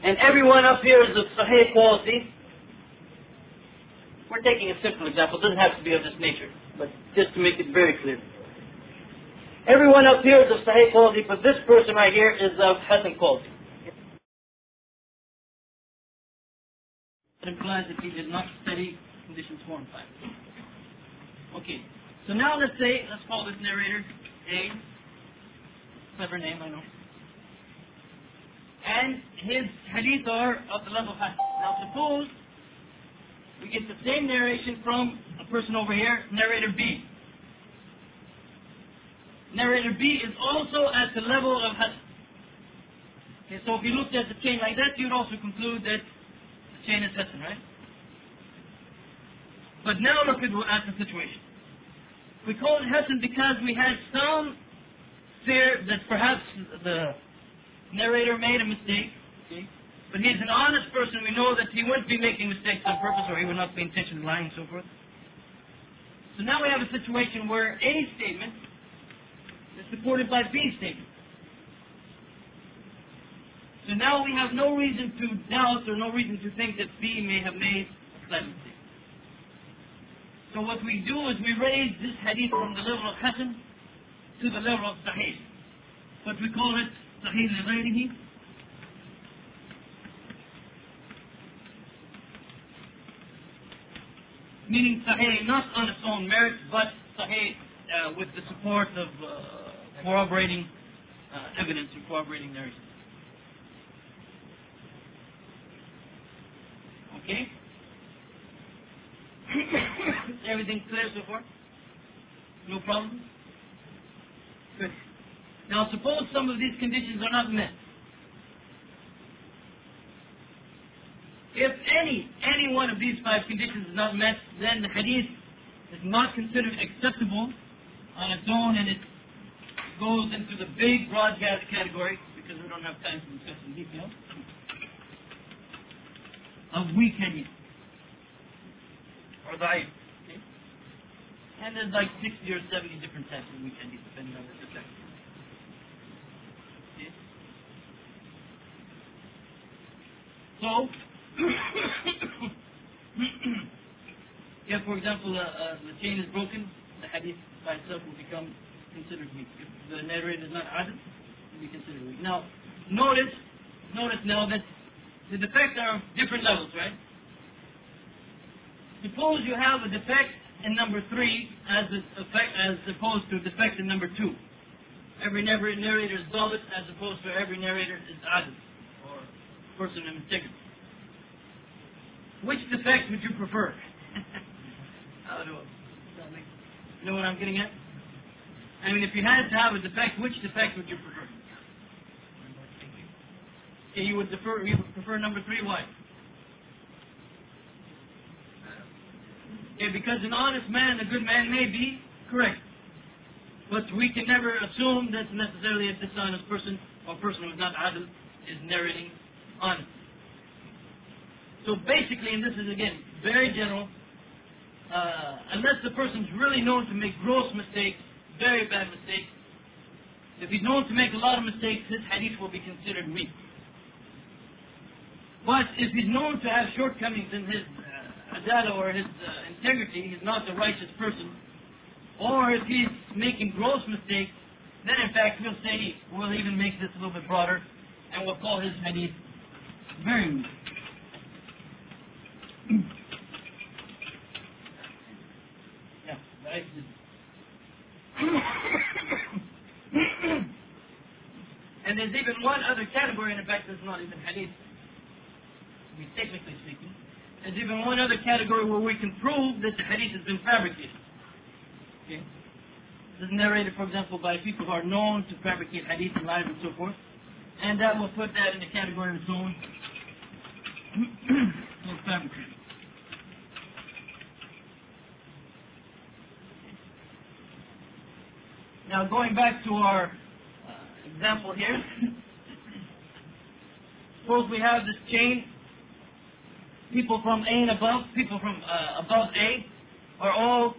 And everyone up here is of Sahih quality. We're taking a simple example. It doesn't have to be of this nature, but just to make it very clear. Everyone up here is of Sahih quality, but this person right here is of Hasan quality. It implies that he did not study conditions 4 and 5. Okay, so now let's say, let's call this narrator A. Clever name, I know. And his hadith are of the level of Hasan. Now suppose we get the same narration from a person over here, narrator B. Narrator B is also at the level of Hasan. Okay, so if you looked at the chain like that, you'd also conclude that the chain is Hasan, right? But now look at, at the situation. We call it Hasan because we had some fear that perhaps the narrator made a mistake. Okay? But he's an honest person. We know that he wouldn't be making mistakes on purpose or he would not be intentionally lying and so forth. So now we have a situation where A statement is supported by B's statement. So now we have no reason to doubt or no reason to think that B may have made clemency. So what we do is we raise this hadith from the level of Hasan to the level of Sahih. But we call it Sahih lighayrihi. Meaning Sahih not on its own merit, but Sahih uh, with the support of uh, corroborating uh, evidence or corroborating narration. Okay? Everything clear so far? No problem? Good. Now suppose some of these conditions are not met. If any, any one of these five conditions is not met, then the hadith is not considered acceptable on its own and it goes into the big broadcast category, because we don't have time to discuss in detail, of weak hadith or da'if. Okay? And there's like 60 or 70 different types of weak hadith depending on the. Okay? So, if, for example, uh, uh, the chain is broken, hadith by itself will become considered weak. If the narrator is not adil, it will be considered weak. Now, notice, notice now that the defects are of different levels, right? Suppose you have a defect in number three as effect, as opposed to a defect in number two. Every narrator is dhabit as opposed to every narrator is Adil, or person of integrity. Which defect would you prefer? How do you know what I'm getting at? I mean, if you had to have a defect, which defect would you prefer? Okay, you would defer. You would prefer number three. Why? Okay, because an honest man, a good man may be correct. But we can never assume that necessarily a dishonest person or person who is not adil is narrating honest. So basically, and this is again very general, uh, unless the person's really known to make gross mistakes, very bad mistakes, if he's known to make a lot of mistakes, his hadith will be considered weak. But if he's known to have shortcomings in his adala or his uh, integrity, he's not a righteous person, or if he's making gross mistakes, then in fact we'll say, we'll even make this a little bit broader, and we'll call his hadith very weak. yeah, right. And there's even one other category, in fact that's not even hadith, I mean, technically speaking, there's even one other category where we can prove that the hadith has been fabricated. Okay? This is narrated, for example, by people who are known to fabricate hadith and lies and so forth. And that will put that in the category of its own. fabricated. Now, going back to our uh, example here, suppose we have this chain people from A and above, people from uh, above A, are all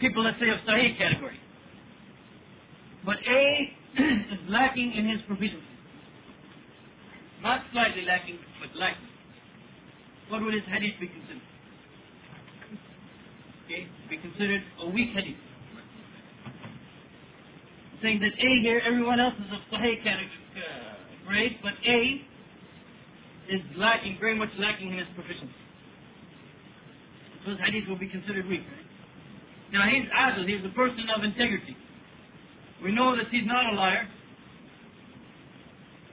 people, let's say, of Sahih category. But A is lacking in his proficiency. Not slightly lacking, but lacking. What would his hadith be considered? Okay, be considered a weak hadith. Saying that A here, everyone else is of Sahih category, grade, but A is lacking, very much lacking in his proficiency. So his hadith will be considered weak. Now he's adil, he's a person of integrity. We know that he's not a liar.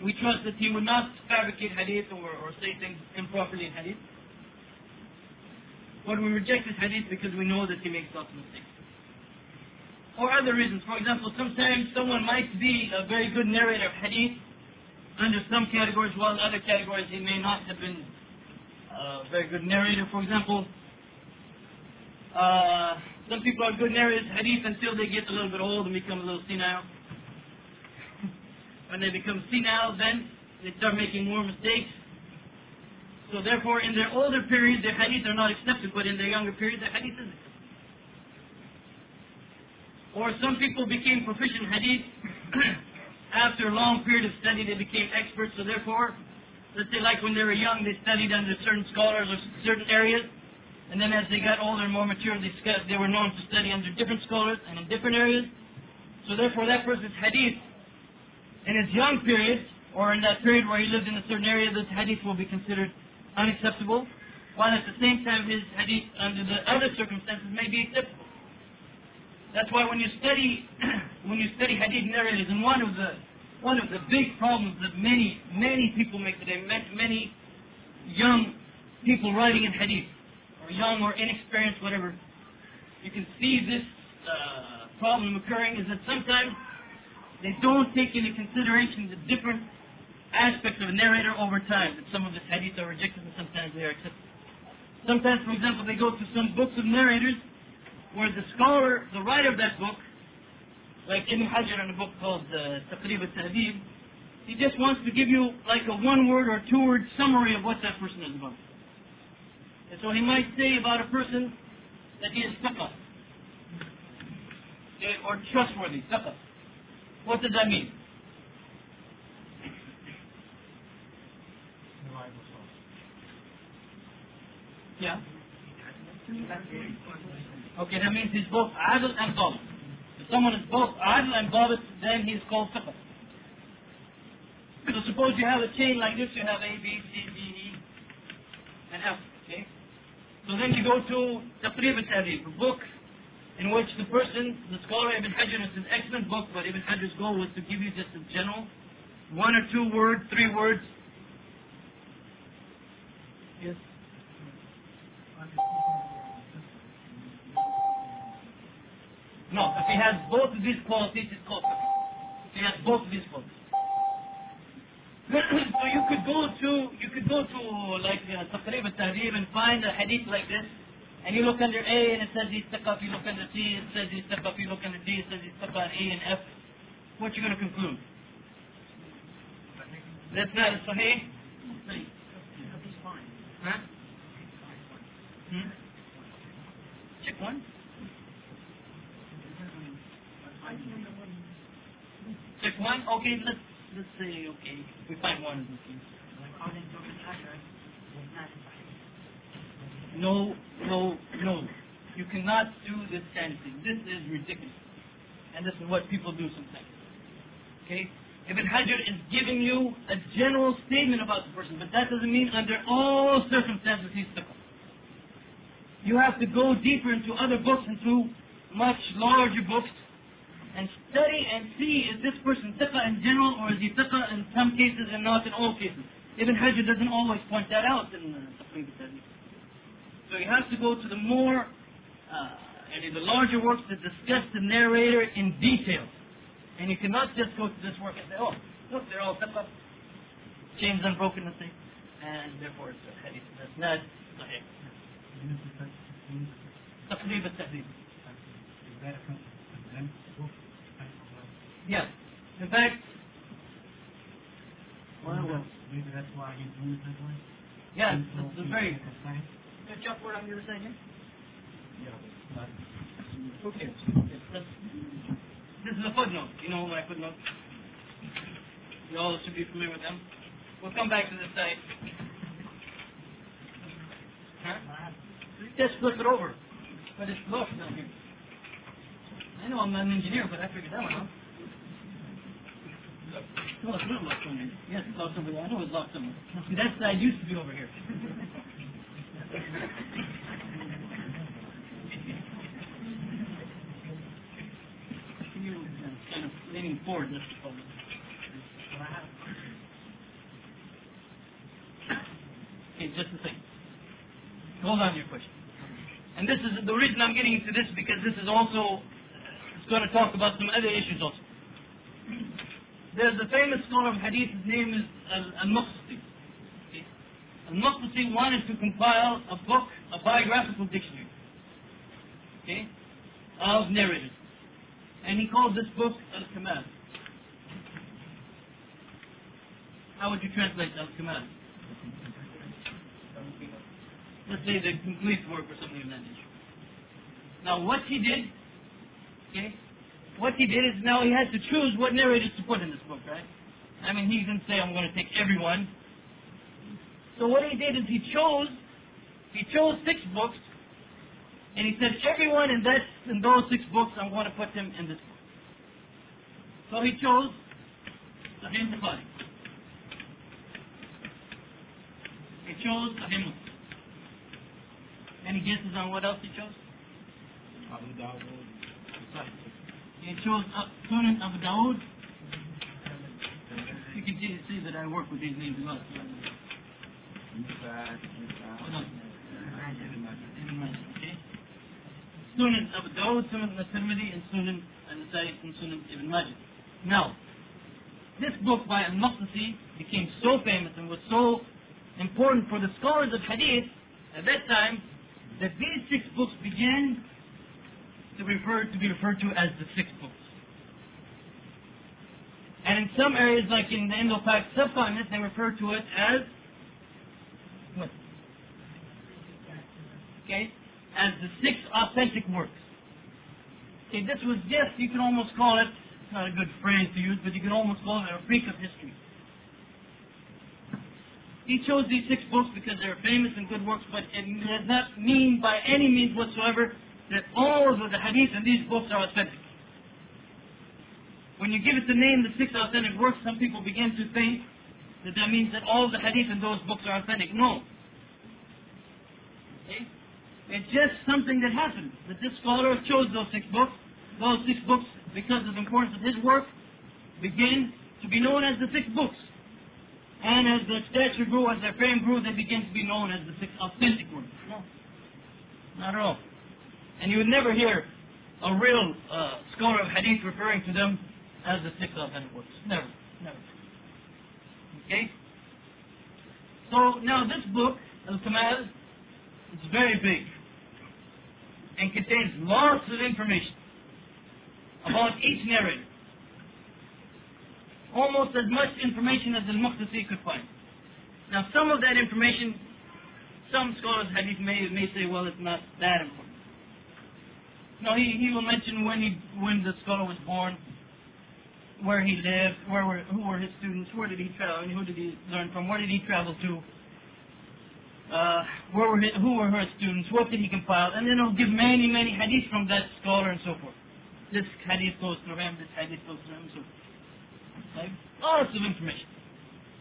We trust that he would not fabricate hadith or, or say things improperly in hadith. But we reject his hadith because we know that he makes lots of mistakes. Or other reasons. For example, sometimes someone might be a very good narrator of hadith, under some categories, while in other categories he may not have been a very good narrator. For example, uh, Some people are good narrators of hadith until they get a little bit old and become a little senile. when they become senile, then they start making more mistakes. So therefore, in their older period, their hadith are not accepted, but in their younger period, their hadith is accepted. Or some people became proficient hadith after a long period of study, they became experts. So therefore, let's say like when they were young, they studied under certain scholars or certain areas, and then as they got older and more mature, they, they were known to study under different scholars and in different areas. So therefore, that person's hadith in his young period, or in that period where he lived in a certain area, this hadith will be considered unacceptable, while at the same time his hadith under the other circumstances may be acceptable. That's why when you study when you study hadith narrators, and one of the one of the big problems that many many people make today, many young people writing in hadith, or young or inexperienced, whatever, you can see this uh, problem occurring is that sometimes they don't take into consideration the different aspects of a narrator over time. That some of the hadiths are rejected and sometimes they are accepted. Sometimes, for example, they go to some books of narrators where the scholar, the writer of that book, like Ibn Hajar in a book called uh, Taqrib al-Tahdib, he just wants to give you like a one word or two word summary of what that person is about. And so he might say about a person that he is thiqa, or trustworthy, thiqa. What does that mean? Yeah. Okay, that means he's both adl and dhabit. If someone is both adl and dhabit, then he's called thiqa. So suppose you have a chain like this, you have A, B, C, D, E, and F, okay? So then you go to Taqrib al-Tahdib, a book in which the person, the scholar Ibn Hajar, it's an excellent book, but Ibn Hajar's goal was to give you just a general, one or two words, three words. Yes? No, if he has both these qualities, it's If he has both these qualities. so you could go to you could go to like uh, Taqrib al-Tahdib and find a hadith like this and you look under A and it says he's thiqa, you look under C it says he's thiqa, you look under D and it says he's thiqa, E and F what are you going to conclude? That's not a sahih? Huh? Hmm? Check one. Check one? Okay, let's let's say okay. We find one in this case. My colleague, Ibn Hajar, was not. No, no, no. You cannot do this kind of thing. This is ridiculous. And this is what people do sometimes. Okay? Ibn Hajar is giving you a general statement about the person, but that doesn't mean under all circumstances he's thiqa. You have to go deeper into other books, into much larger books, and study and see is this person thiqa in general or is he thiqa in some cases and not in all cases. Ibn Hajar doesn't always point that out in the So you have to go to the more, uh, and in the larger works to discuss the narrator in detail. And you cannot just go to this work and say, oh, look, they're all thiqa, chains unbroken, let's eh? and therefore it's a hadith. That's not sahih. Yes. In fact, well, well. Maybe that's why he's doing it that way? Yeah, it's very good job word on your side, yeah? Yeah, but Who cares? This is a footnote. You know my footnote? You all should be familiar with them. We'll come back to this side. Huh? Just flip it over. But it's lost down here. I know I'm not an engineer, but I figured that one out. No, it's not locked somewhere. Yes, it's locked over. I know it's locked somewhere. See, that used to be over here. you uh, kind of leaning forward, the problem. Okay, just a second. Hold on to your question. And this is the reason I'm getting into this because this is also it's going to talk about some other issues also. There's a famous scholar of hadith, his name is Al-Maqdisi. Al-Maqdisi wanted to compile a book, a biographical dictionary. Okay? of narrators. And he called this book Al-Kamal. How would you translate Al-Kamal? Let's say the complete work or something of that nature. Now what he did, okay, what he did is now he had to choose what narrators to put in this book, right? I mean, he didn't say I'm going to take everyone. So what he did is he chose, he chose six books, and he said everyone in that in those six books I'm going to put them in this book. So he chose Sahih Bukhari. He chose Sahih Muslim. Any guesses on what else he chose? Abu Dawud. Sorry. Chose uh, Sunan Abu Dawud. You can see, see that I work with these names a lot. Sunan Abu Dawud, Sunan Al-Tirmidhi, and Sunan Al-Nasai, and Sunan Ibn Majah. Now, this book by Al-Maqdisi became so famous and was so important for the scholars of Hadith at that time that these six books began to refer to be referred to as the six books. And in some areas, like in the Indo-Pak subcontinent, they refer to it as what? Okay, as the six authentic works. Okay, this was just you can almost call it not a good phrase to use, but you can almost call it a freak of history. He chose these six books because they are famous and good works, but it does not mean by any means whatsoever that all of the hadith in these books are authentic. When you give it the name, the six authentic works, some people begin to think that that means that all the hadith in those books are authentic. No. Okay? It's just something that happened. That this scholar chose those six books. Those six books, because of the importance of his work, began to be known as the six books. And as their stature grew, as their fame grew, they began to be known as the six authentic ones. No. Not at all. And you would never hear a real uh, scholar of hadith referring to them as the six authentic works. Never. Never. Okay? So now this book, Al-Kamal, is very big and contains lots of information about each narrator. Almost as much information as Al-Maqdisi could find. Now some of that information, some scholars hadith may, may say, well, it's not that important. No, he, he will mention when he when the scholar was born, where he lived, where were who were his students, where did he travel, and who did he learn from, where did he travel to, uh, where were his, who were her students, what did he compile, and then he'll give many many hadiths from that scholar and so forth. This hadith goes through him, this hadith goes through him, so like lots of information.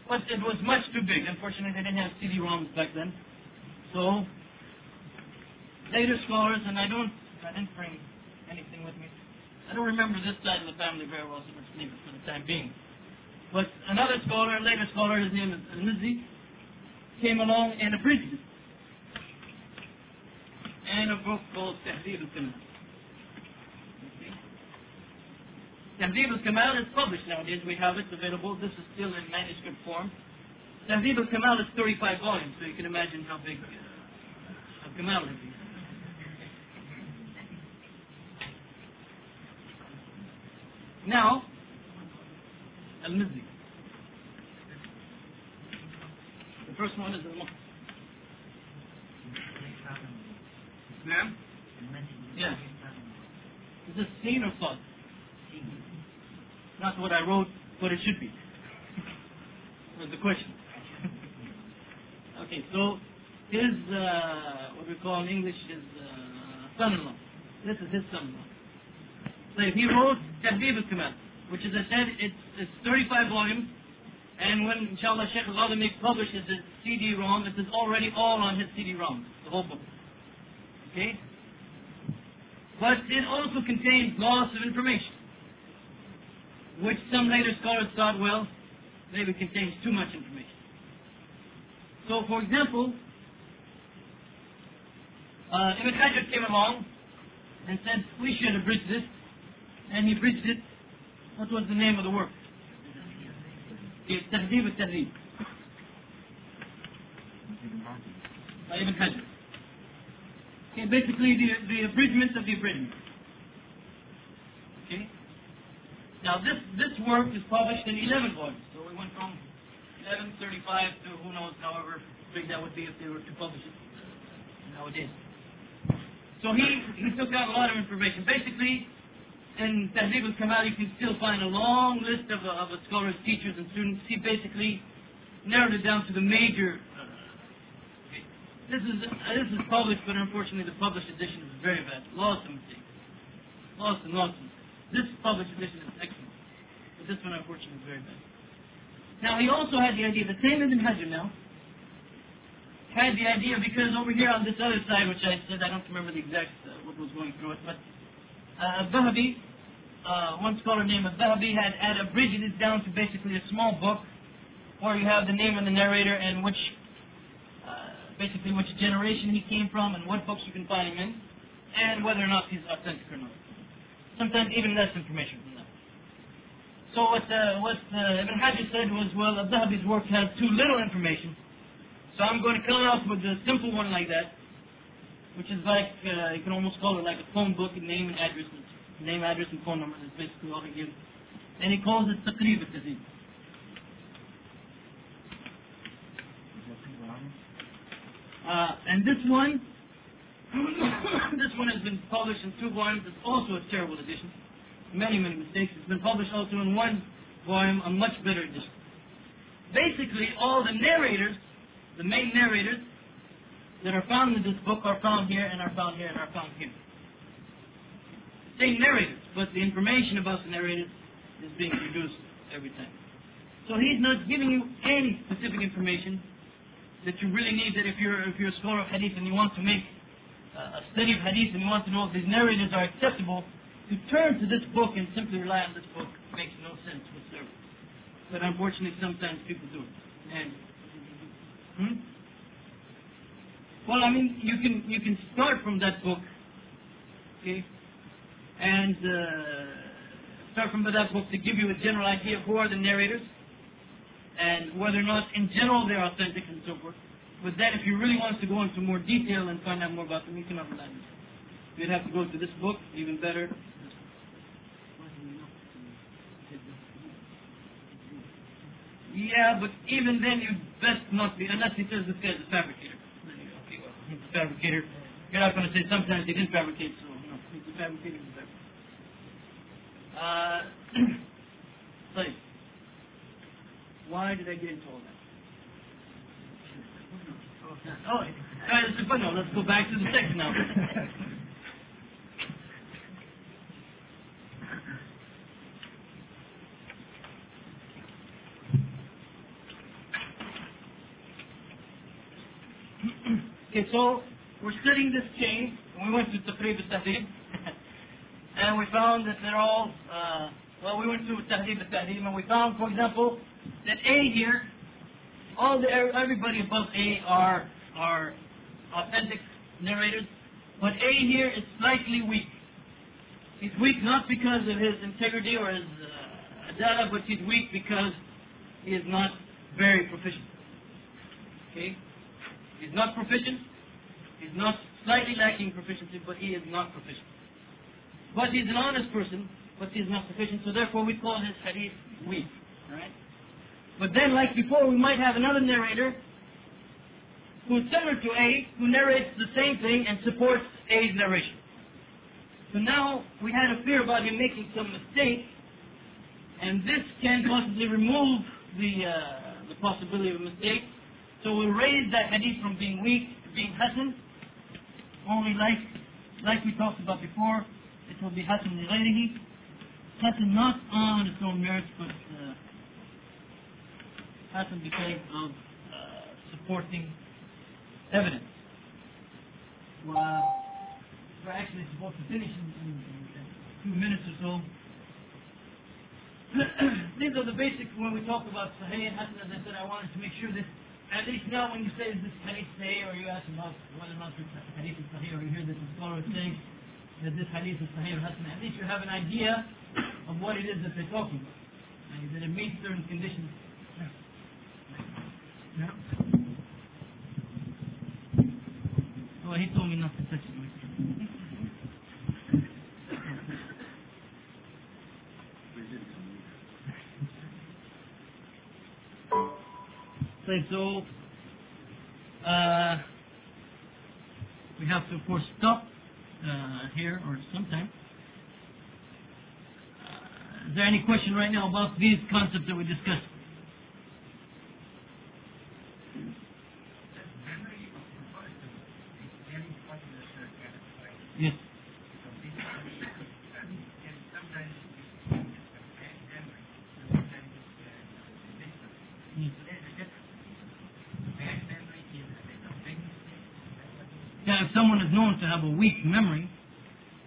But it was much too big. Unfortunately, they didn't have CD-ROMs back then. So later scholars, and I don't, I didn't bring anything with me. I don't remember this side of the family very well, so let's leave it for the time being. But another scholar, a later scholar, his name is Al-Mizzi, came along and abridged it. And a book called Tahdib al-Kamal. Tahdib al-Kamal is published nowadays. We have it available. This is still in manuscript form. Tahdib al-Kamal is 35 volumes, so you can imagine how big uh, al-Kamal is. Now, Al-Mizzi. The first one is Al-Muqt. Ma'am? Yeah. Is this seen or thought? Not what I wrote, but it should be. Was the question. okay, so his, uh, what we call in English, his uh, son-in-law. This is his son-in-law. He wrote Tahdib al-Kamal, which as I said, it's, it's 35 volumes, and when inshallah Sheikh al-Ghazali publishes his CD-ROM, it is already all on his CD-ROM, the whole book. Okay? But it also contains lots of information, which some later scholars thought, well, maybe contains too much information. So, for example, uh, Ibn Hajar came along and said, we should abridge this, and he bridged it. What was the name of the work? Al-Tahdib by Ibn Hajar. Okay, basically the, the abridgment of the abridgment. Okay? Now this this work is published in 11 volumes. So we went from 1135 to who knows, however big that would be if they were to publish it nowadays. So he, he took out a lot of information. Basically, in Tahdib al-Kamal, you can still find a long list of, uh, of a scholar's teachers and students. He basically narrowed it down to the major. Uh, this is uh, this is published, but unfortunately, the published edition is very bad. Lots of mistakes, lots and mistakes. This published edition is excellent, but this one, unfortunately, is very bad. Now, he also had the idea. The same Ibn Hajar now had the idea because over here on this other side, which I said I don't remember the exact uh, what was going through it, but uh, Zahabi, uh, one scholar named Zahabi had, had abridged it down to basically a small book where you have the name of the narrator and which uh, basically which generation he came from and what books you can find him in and whether or not he's authentic or not. Sometimes even less information than that. So what, uh, what uh, Ibn said was, well, Zahabi's work has too little information so I'm going to come out with a simple one like that, which is like, uh, you can almost call it like a phone book, name and address, name, address, and phone number. That's basically all he gives. And he calls it Taqrib al-Tahdib. Uh, and this one, this one has been published in two volumes. It's also a terrible edition. Many, many mistakes. It's been published also in one volume, a much better edition. Basically, all the narrators the main narrators that are found in this book are found here and are found here and are found here. Same narrators, but the information about the narrators is being reduced every time. So he's not giving you any specific information that you really need. That if you're if you're a scholar of hadith and you want to make uh, a study of hadith and you want to know if these narrators are acceptable, to turn to this book and simply rely on this book makes no sense whatsoever. But unfortunately, sometimes people do. And Hmm? Well, I mean, you can you can start from that book, okay, and uh, start from that book to give you a general idea of who are the narrators and whether or not, in general, they're authentic and so forth. But then, if you really want to go into more detail and find out more about them, you cannot rely on. You'd have to go to this book, even better, Yeah, but even then you'd best not be, unless he says this guy's a fabricator. Okay, well, he's a fabricator. You're not going to say sometimes he didn't fabricate, so, you know, he's a fabricator. Uh, so, why did I get into all that? Oh, uh, no, let's go back to the text now. Okay, so we're studying this chain. And we went to the al-Tahdib. And we found that they're all, uh, well, we went through Tahdib al-Tahdib and we found, for example, that A here, all the, everybody above A are, are authentic narrators, but A here is slightly weak. He's weak not because of his integrity or his uh, but he's weak because he is not very proficient. Okay? He's not proficient. He's not slightly lacking proficiency, but he is not proficient. But he's an honest person, but he's not sufficient, so therefore we call his hadith weak. Right? But then, like before, we might have another narrator who's similar to A, who narrates the same thing and supports A's narration. So now we had a fear about him making some mistake, and this can possibly remove the uh, the possibility of a mistake so we raise that hadith from being weak to being hasan. Only like like we talked about before, it will be li ghayrihi. Hasan not on its own merits, but uh, hasan because of uh, supporting evidence. Well, we're actually supposed to finish in, in, in two minutes or so. These are the basics when we talk about Sahih and Hasan, as I said, I wanted to make sure that at least now when you say is this hadith sahih or you ask about whether or not this hadith is sahih or you hear that the scholar is saying that this hadith is Sahih Hasan, at least you have an idea of what it is that they're talking about. Like, that it meets certain conditions. No. No. Well, he told me not to touch it so uh, we have to, of course, stop uh, here or sometime. Uh, is there any question right now about these concepts that we discussed? Yes. Yes. Yeah, if someone is known have a weak memory,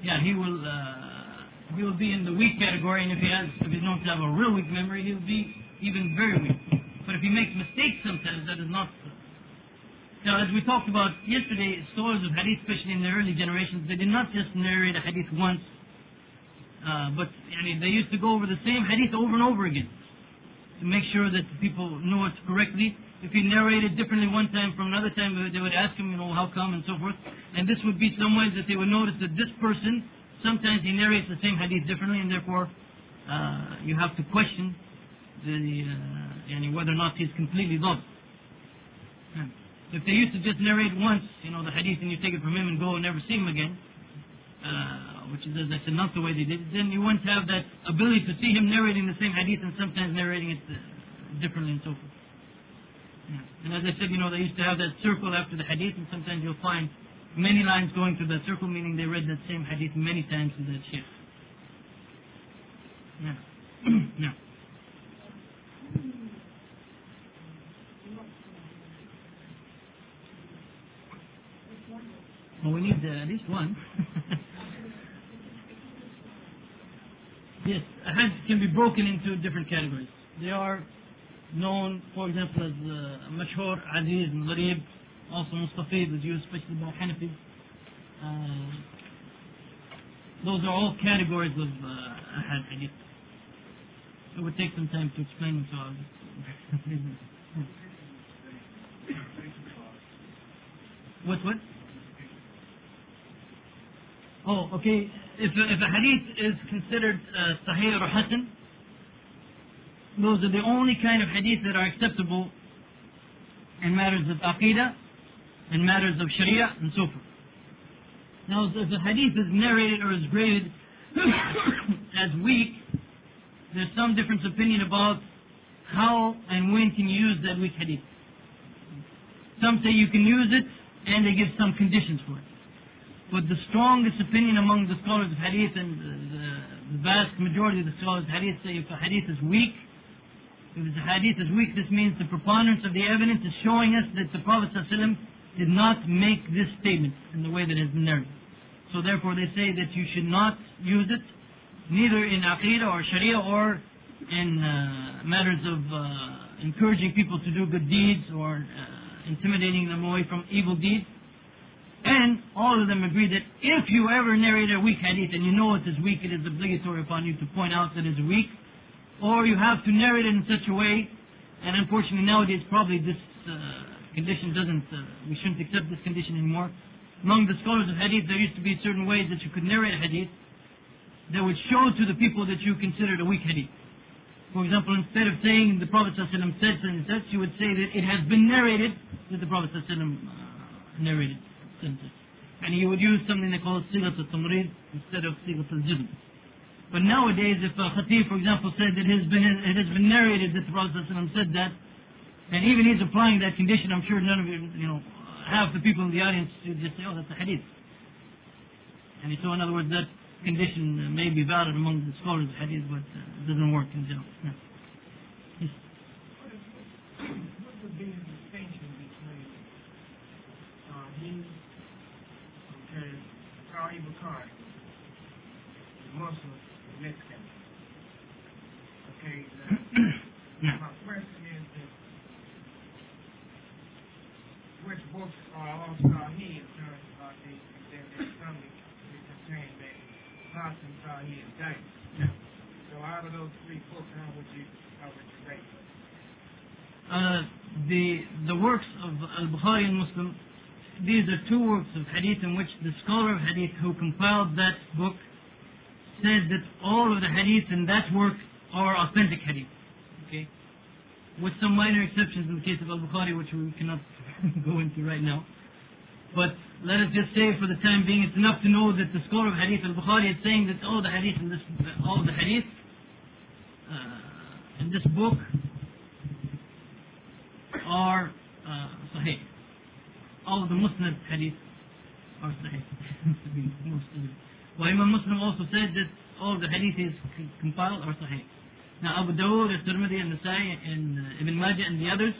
yeah, he will uh, he will be in the weak category, and if he has if he's known to have a real weak memory, he'll be even very weak. But if he makes mistakes sometimes, that is not. Now, as we talked about yesterday, scholars of hadith, especially in the early generations, they did not just narrate a hadith once, uh, but I mean, they used to go over the same hadith over and over again to make sure that the people know it correctly. If he narrated differently one time from another time, they would ask him, you know, how come and so forth. And this would be some ways that they would notice that this person, sometimes he narrates the same hadith differently, and therefore uh, you have to question the, uh, yani whether or not he's completely lost. If they used to just narrate once, you know, the hadith, and you take it from him and go and never see him again, uh, which is, as I said, not the way they did, it, then you wouldn't have that ability to see him narrating the same hadith and sometimes narrating it uh, differently and so forth. And as I said, you know, they used to have that circle after the hadith, and sometimes you'll find many lines going through that circle, meaning they read that same hadith many times to that sheikh. Yeah. yeah. Well, we need uh, at least one. yes, hadith can be broken into different categories. They are known, for example, as uh, mashhur, aziz, and gharib. Also, mustafid is used especially by Hanafis. Uh, those are all categories of uh, ahad hadith. It would take some time to explain them, so I'll what, what? Oh, okay. If, if a hadith is considered uh, sahih or hasan, those are the only kind of hadith that are acceptable in matters of aqidah, in matters of sharia, and so forth. Now, if a hadith is narrated or is graded as weak, there's some difference of opinion about how and when can you use that weak hadith. Some say you can use it, and they give some conditions for it. But the strongest opinion among the scholars of hadith and the, the vast majority of the scholars of hadith say if a hadith is weak, if the hadith is weak, this means the preponderance of the evidence is showing us that the Prophet ﷺ did not make this statement in the way that has been narrated. So therefore they say that you should not use it, neither in aqidah or sharia or in uh, matters of uh, encouraging people to do good deeds or uh, intimidating them away from evil deeds. And all of them agree that if you ever narrate a weak hadith and you know it is weak, it is obligatory upon you to point out that it is weak. Or you have to narrate it in such a way, and unfortunately nowadays probably this uh, condition doesn't, uh, we shouldn't accept this condition anymore. Among the scholars of hadith, there used to be certain ways that you could narrate a hadith that would show to the people that you considered a weak hadith. For example, instead of saying the Prophet ﷺ said and such, you would say that it has been narrated that the Prophet ﷺ uh, narrated. And you would use something they call sigat al-tamrid instead of sigat al-jizm. But nowadays, if a khatib, for example, said that it has been, it has been narrated that the Prophet said that, and even he's applying that condition, I'm sure none of you, you know, half the people in the audience just say, oh, that's a hadith. And so, in other words, that condition uh, may be valid among the scholars of hadith, but uh, it doesn't work in general. Muslim, Mexican? Okay, now, my question is that which books are all Sahih in terms of the, then there's some that that contain that Sahih and Da'if. So out of those three books, how would you, how would you rate them? Uh, the the works of Al-Bukhari and Muslim, these are two works of hadith in which the scholar of hadith who compiled that book said that all of the hadith in that work are authentic hadith. Okay? with some minor exceptions in the case of Al-Bukhari, which we cannot go into right now. But let us just say for the time being, it's enough to know that the scholar of Hadith Al-Bukhari is saying that all the Hadith in this, all the Hadith uh, in this book are uh, Sahih. All of the Muslim Hadith are Sahih. Well, Imam Muslim also said that all the Hadith is compiled are Sahih. Now Abu Dawud, Al-Tirmidhi, and Nasai, and uh, Ibn Majah, and the others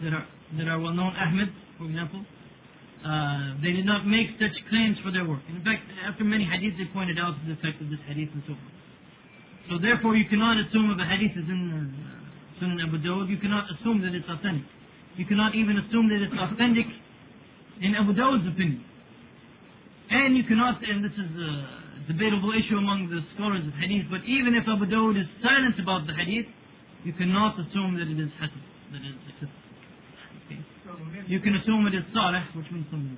that are that are well known, Ahmed, for example, uh, they did not make such claims for their work. In fact, after many hadiths, they pointed out the effect of this hadith and so forth. So therefore, you cannot assume if a hadith is in uh, Sunan Abu Dawud, you cannot assume that it's authentic. You cannot even assume that it's authentic in Abu Dawud's opinion. And you cannot, and this is a debatable issue among the scholars of hadith, but even if Abu Dawud is silent about the hadith, you cannot assume that it is hasan, that it is. Okay. You can assume it is salih, which means something.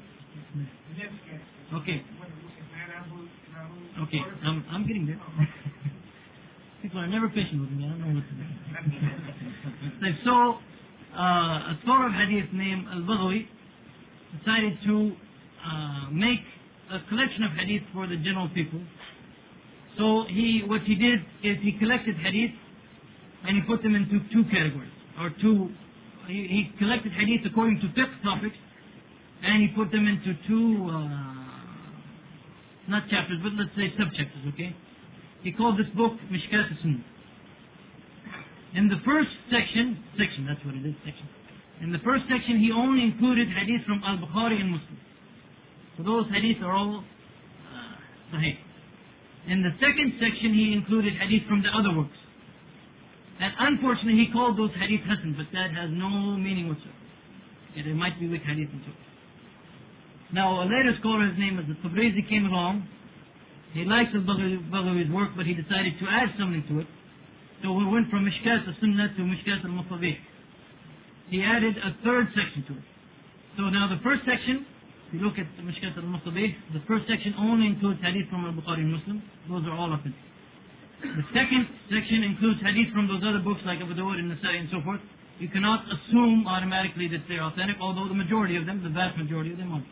Okay, okay, I'm, I'm getting there. People are never patient with me, I don't know what to do. So, uh, a scholar of hadith named Al-Baghawi decided to uh, make a collection of hadith for the general people. So he, what he did is he collected hadith and he put them into two categories, or two, he, he collected hadith according to fiqh topics and he put them into two, uh, not chapters, but let's say subchapters, okay? He called this book Mishkat Sunnah. In the first section, section, that's what it is, section. In the first section, he only included hadith from Al-Bukhari and Muslim. So those hadiths are all uh, sahih. In the second section, he included hadith from the other works. And unfortunately, he called those hadith hasan, but that has no meaning whatsoever. Yeah, there might be weak hadith and so. Now, a later scholar, his name is the Tabrizi, came along. He likes al-Baghawi's work, but he decided to add something to it. So we went from Mishkat al-Sunnah to Mishkat al-Masabih. He added a third section to it. So now the first section, you look at the Mishkat al-Masabih, the first section only includes hadith from al-Bukhari and Muslim. Those are all authentic. The second section includes hadith from those other books like Abu Dawud and Nasai and so forth. You cannot assume automatically that they're authentic, although the majority of them, the vast majority of them are.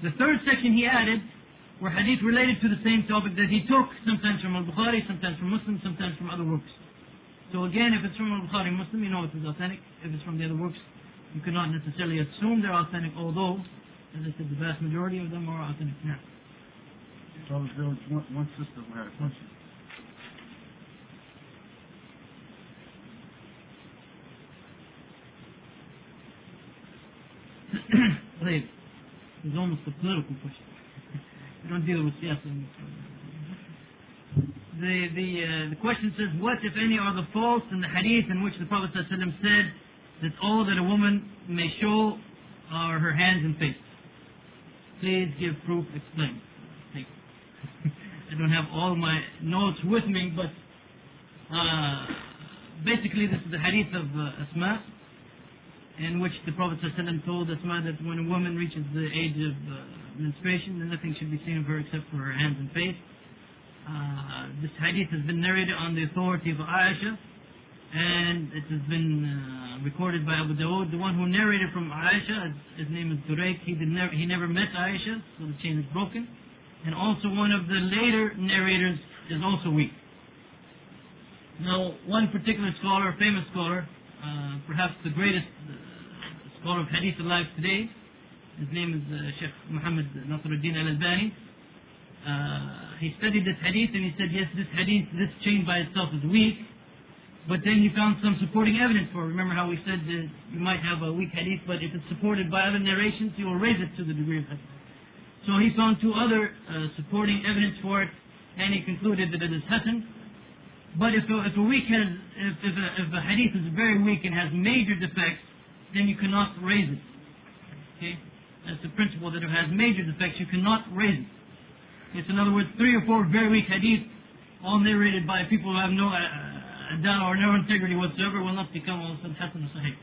The third section he added were hadith related to the same topic that he took, sometimes from Al-Bukhari, sometimes from Muslim, sometimes from other works. So again, if it's from Al-Bukhari Muslim, you know it is authentic. If it's from the other works, you cannot necessarily assume they're authentic, although, as I said, the vast majority of them are authentic. Now, So there was one, one sister who had a question. طيب, it's almost a political question. we don't deal with siyasa. The, the, uh, the question says, what, if any, are the faults in the hadith in which the Prophet ﷺ said that all that a woman may show are her hands and face? Please give proof, explain. Thank you. I don't have all my notes with me, but uh, basically this is the hadith of uh, Asma, in which the Prophet ﷺ told Asma that when a woman reaches the age of uh, menstruation, then nothing should be seen of her except for her hands and face. Uh, this hadith has been narrated on the authority of Aisha, and it has been uh, recorded by Abu Dawud. The one who narrated from Aisha, his, name is Durayk, he, did never, he never met Aisha, so the chain is broken. And also one of the later narrators is also weak. Now, one particular scholar, famous scholar, uh, perhaps the greatest uh, scholar of hadith alive today, his name is uh, Sheikh Muhammad Nasiruddin al-Albani. Uh, he studied this hadith and he said, yes, this hadith, this chain by itself is weak, but then he found some supporting evidence for it. Remember how we said that you might have a weak hadith, but if it's supported by other narrations, you will raise it to the degree of hadith. So he found two other uh, supporting evidence for it, and he concluded that it is hasan. But if a, if a weak has, if, if, a, if a hadith is very weak and has major defects, then you cannot raise it. Okay? That's the principle that if it has major defects, you cannot raise it. It's in other words, three or four very weak hadith, all narrated by people who have no uh, or no integrity whatsoever, will not become all of a sudden hasan sahih.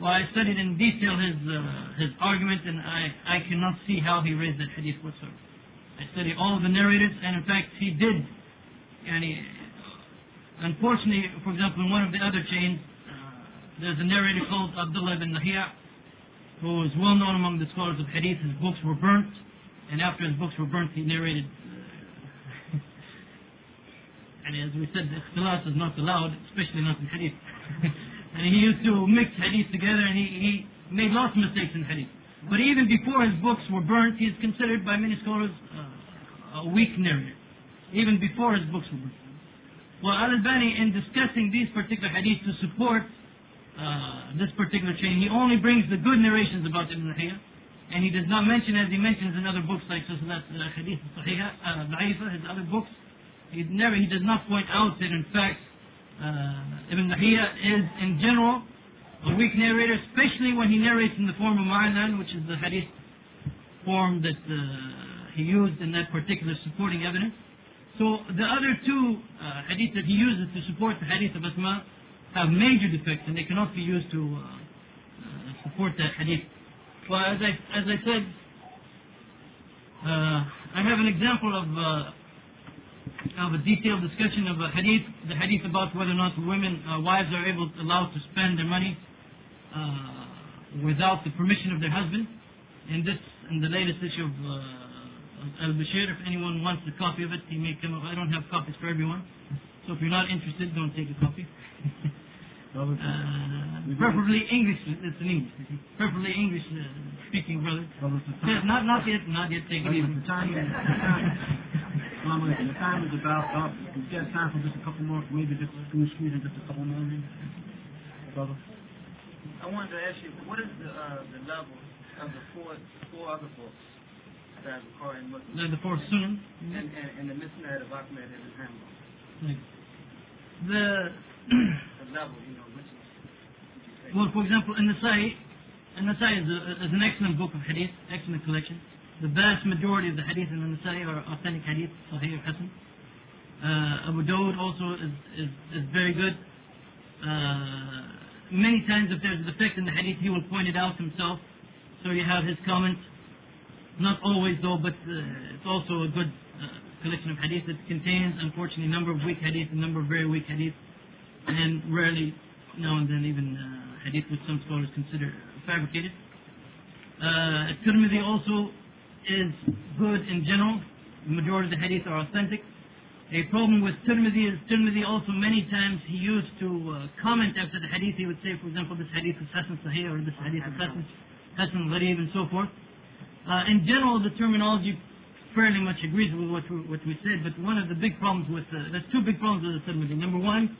Well, I studied in detail his uh, his argument, and I I cannot see how he raised that hadith whatsoever. I studied all of the narrators, and in fact, he did. And he, unfortunately, for example, in one of the other chains, uh, there's a narrator called Abdullah ibn Lahiyah, who is well known among the scholars of hadith. His books were burnt, and after his books were burnt, he narrated. And as we said, ikhtilat is not allowed, especially not in hadith. and he used to mix hadith together, and he, he made lots of mistakes in hadith. But even before his books were burnt, he is considered by many scholars uh, a weak narrator. Even before his books were burnt. Well, Al-Albani, in discussing these particular hadith to support uh, this particular chain, he only brings the good narrations about Ibn Lahiyah, and he does not mention, as he mentions in other books like Silsilat uh, Hadith Sahiha, uh, his other books, he never, he does not point out that in fact uh, Ibn Lahiyah is in general a weak narrator, especially when he narrates in the form of mu'an'an, which is the hadith form that uh, he used in that particular supporting evidence. So the other two uh, hadith that he uses to support the hadith of Asma have major defects and they cannot be used to uh, uh, support that hadith. Well, as I, as I said, uh, I have an example of, of a detailed discussion of a hadith, the hadith about whether or not women, uh, wives are able, allowed to spend their money uh, without the permission of their husband. In this, in the latest issue of uh, Al-Bashir. If anyone wants a copy of it, he may come up. I don't have copies for everyone. So if you're not interested, don't take a copy. uh, preferably English. It's in English. Preferably English uh, speaking brother. Not not yet. Not yet. Take it easy. The time is the time is about up. We got time for just a couple more, maybe just can we squeeze in just a couple more maybe? Brother. I wanted to ask you, what is the uh, the level of the four four other books that are in Muslim The, the four sunan. and, and, and the Musnad of Ahmed and the Hanbal? The The level, you know, which is, well, for example, in Nasai, in Nasai is, a, is an excellent book of hadith, excellent collection. The vast majority of the hadith in the Nasai are authentic hadith, Sahih or Hasan. Uh, Abu Dawud also is, is, is very good. Uh, many times if there's a defect in the hadith, he will point it out himself. So you have his comments. Not always though, but uh, it's also a good uh, collection of hadith that contains, unfortunately, a number of weak hadith, a number of very weak hadith, and rarely, now and then, even uh, hadith which some scholars consider fabricated. Uh, Tirmidhi also is good in general. The majority of the hadith are authentic. A problem with Tirmidhi is Tirmidhi also many times he used to uh, comment after the hadith. He would say, for example, this hadith is Hasan Sahih or this hadith is Hasan, Hasan Gharib and so forth. Uh, in general, the terminology fairly much agrees with what we, what we said, but one of the big problems with, the, there's two big problems with the Tirmidhi. Number one,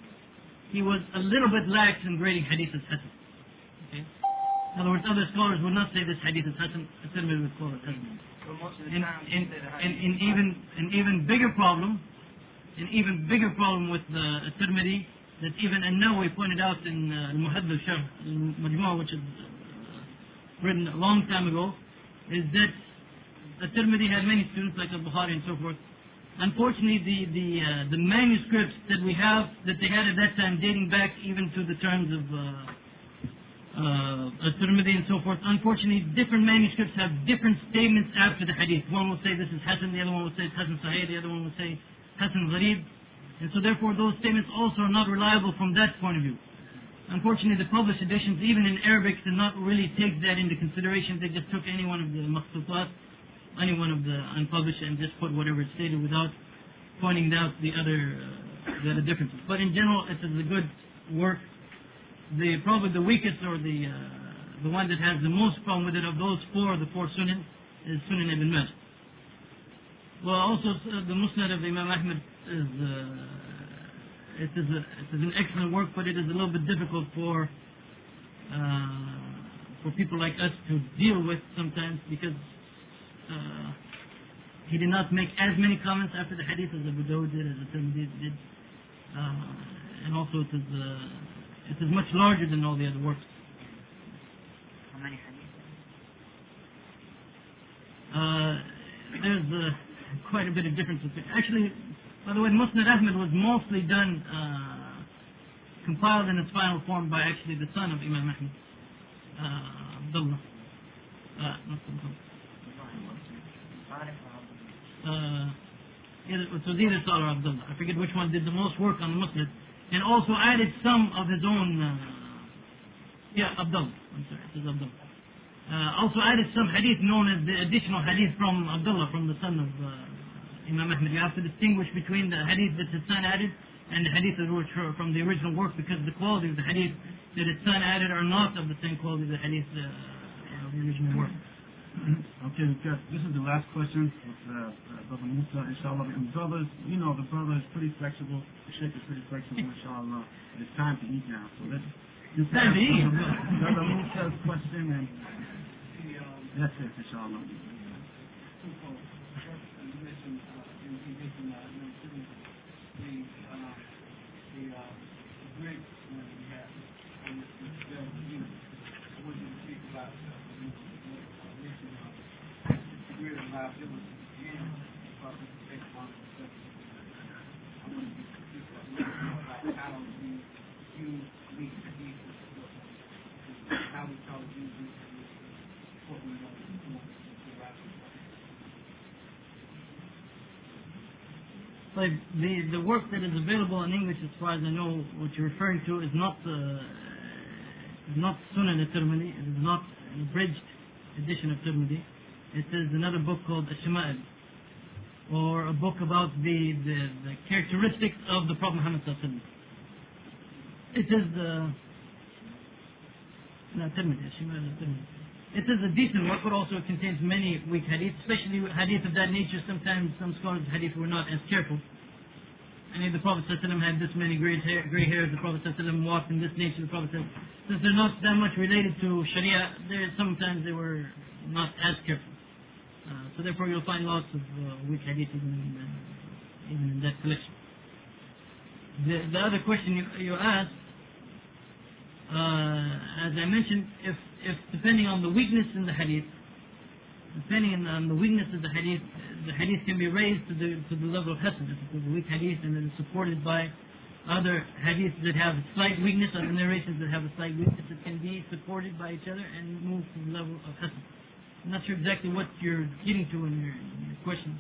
he was a little bit lax in grading hadith as Hasan. Okay? In other words, other scholars would not say this hadith is Hasan, the Tirmidhi would call it Hasan. So most of the In, in, you say the in, in even an even bigger problem, an even bigger problem with the Tirmidhi that even An-Nawawi pointed out in uh, Al-Muhaddith Sharh Al-Majmu' which is uh, written a long time ago, is that the Tirmidhi had many students like Al-Bukhari and so forth. Unfortunately, the the uh, the manuscripts that we have that they had at that time, dating back even to the terms of uh, uh, At-Tirmidhi and so forth. Unfortunately, different manuscripts have different statements after the hadith. One will say this is Hasan, the other one will say it's Hasan Sahih, the other one will say Hasan Gharib. And so therefore those statements also are not reliable from that point of view. Unfortunately, the published editions, even in Arabic, did not really take that into consideration. They just took any one of the makhtutat, any one of the unpublished, and just put whatever it stated without pointing out the other, uh, the other differences. But in general, it is a good work the probably the weakest or the uh, the one that has the most problem with it of those four, the four Sunan, is Sunan Ibn Majah. Well, also uh, the Musnad of Imam Ahmad is uh, it is a, it is an excellent work, but it is a little bit difficult for uh, for people like us to deal with sometimes because uh, he did not make as many comments after the hadith as Abu Dawud did, as the Tirmidhi did, uh, and also it is. It is much larger than all the other works. How many hadith? Uh, there's uh, quite a bit of difference. Actually, by the way, Musnad Ahmad was mostly done, uh, compiled in its final form by actually the son of Imam Ahmad, uh, Abdullah. Uh, not Abdullah. Uh, it was either Salah or Abdullah. I forget which one did the most work on the Musnad, and also added some of his own uh, Yeah, Abdullah. I'm sorry, it is Abdullah. Uh, also added some hadith known as the additional hadith from Abdullah, from the son of uh, Imam Ahmad. You have to distinguish between the hadith that his son added and the hadith that were from the original work because the quality of the hadith that his son added are not of the same quality as the hadith uh, of the original work. Okay, we've this is the last question with uh, uh, Brother Musa, inshallah. And brothers, you know, the brother is pretty flexible. The sheikh is pretty flexible, inshallah. And it's time to eat now. So let's just Time to eat. Brother Musa's question and that's it, inshallah. twofold. Like the the work that is available in English, as far as I know, what you're referring to is not uh, not Sunan al-Tirmidhi. It is not an abridged edition of Tirmidhi. It is another book called Ash-Shama'il, or a book about the, the, the characteristics of the Prophet Muhammad It is the no, It is a decent work, but also it contains many weak hadith, especially hadith of that nature. Sometimes some scholars of hadith were not as careful. I mean, the Prophet ﷺ had this many gray, hair, gray hairs, the Prophet ﷺ walked in this nature, the Prophet since they're not that much related to Sharia, sometimes they were not as careful. Uh, so therefore, you'll find lots of uh, weak hadith in, in that collection. The, the other question you, you asked, uh, as I mentioned, if if depending on the weakness in the hadith, depending on the weakness of the hadith, the hadith can be raised to the to the level of hasan. If it's a weak hadith and it is supported by other hadiths that have a slight weakness, other narrations that have a slight weakness, it can be supported by each other and move to the level of hasan. I'm not sure exactly what you're getting to in your, in your question.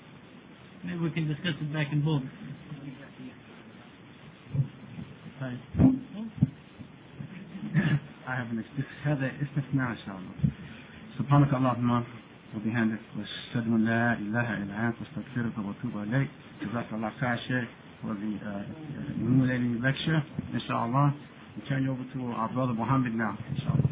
Maybe we can discuss it back in Boulder. طيب I have an ex- هذا استثناء إن شاء الله سبحانك اللهم وبحمدك واشهد ان لا اله الا انت واستغفرك واتوب اليك جزاك الله خير Sheikh for the uh, illuminating lecture inshallah we turn you over to our brother Muhammad now inshallah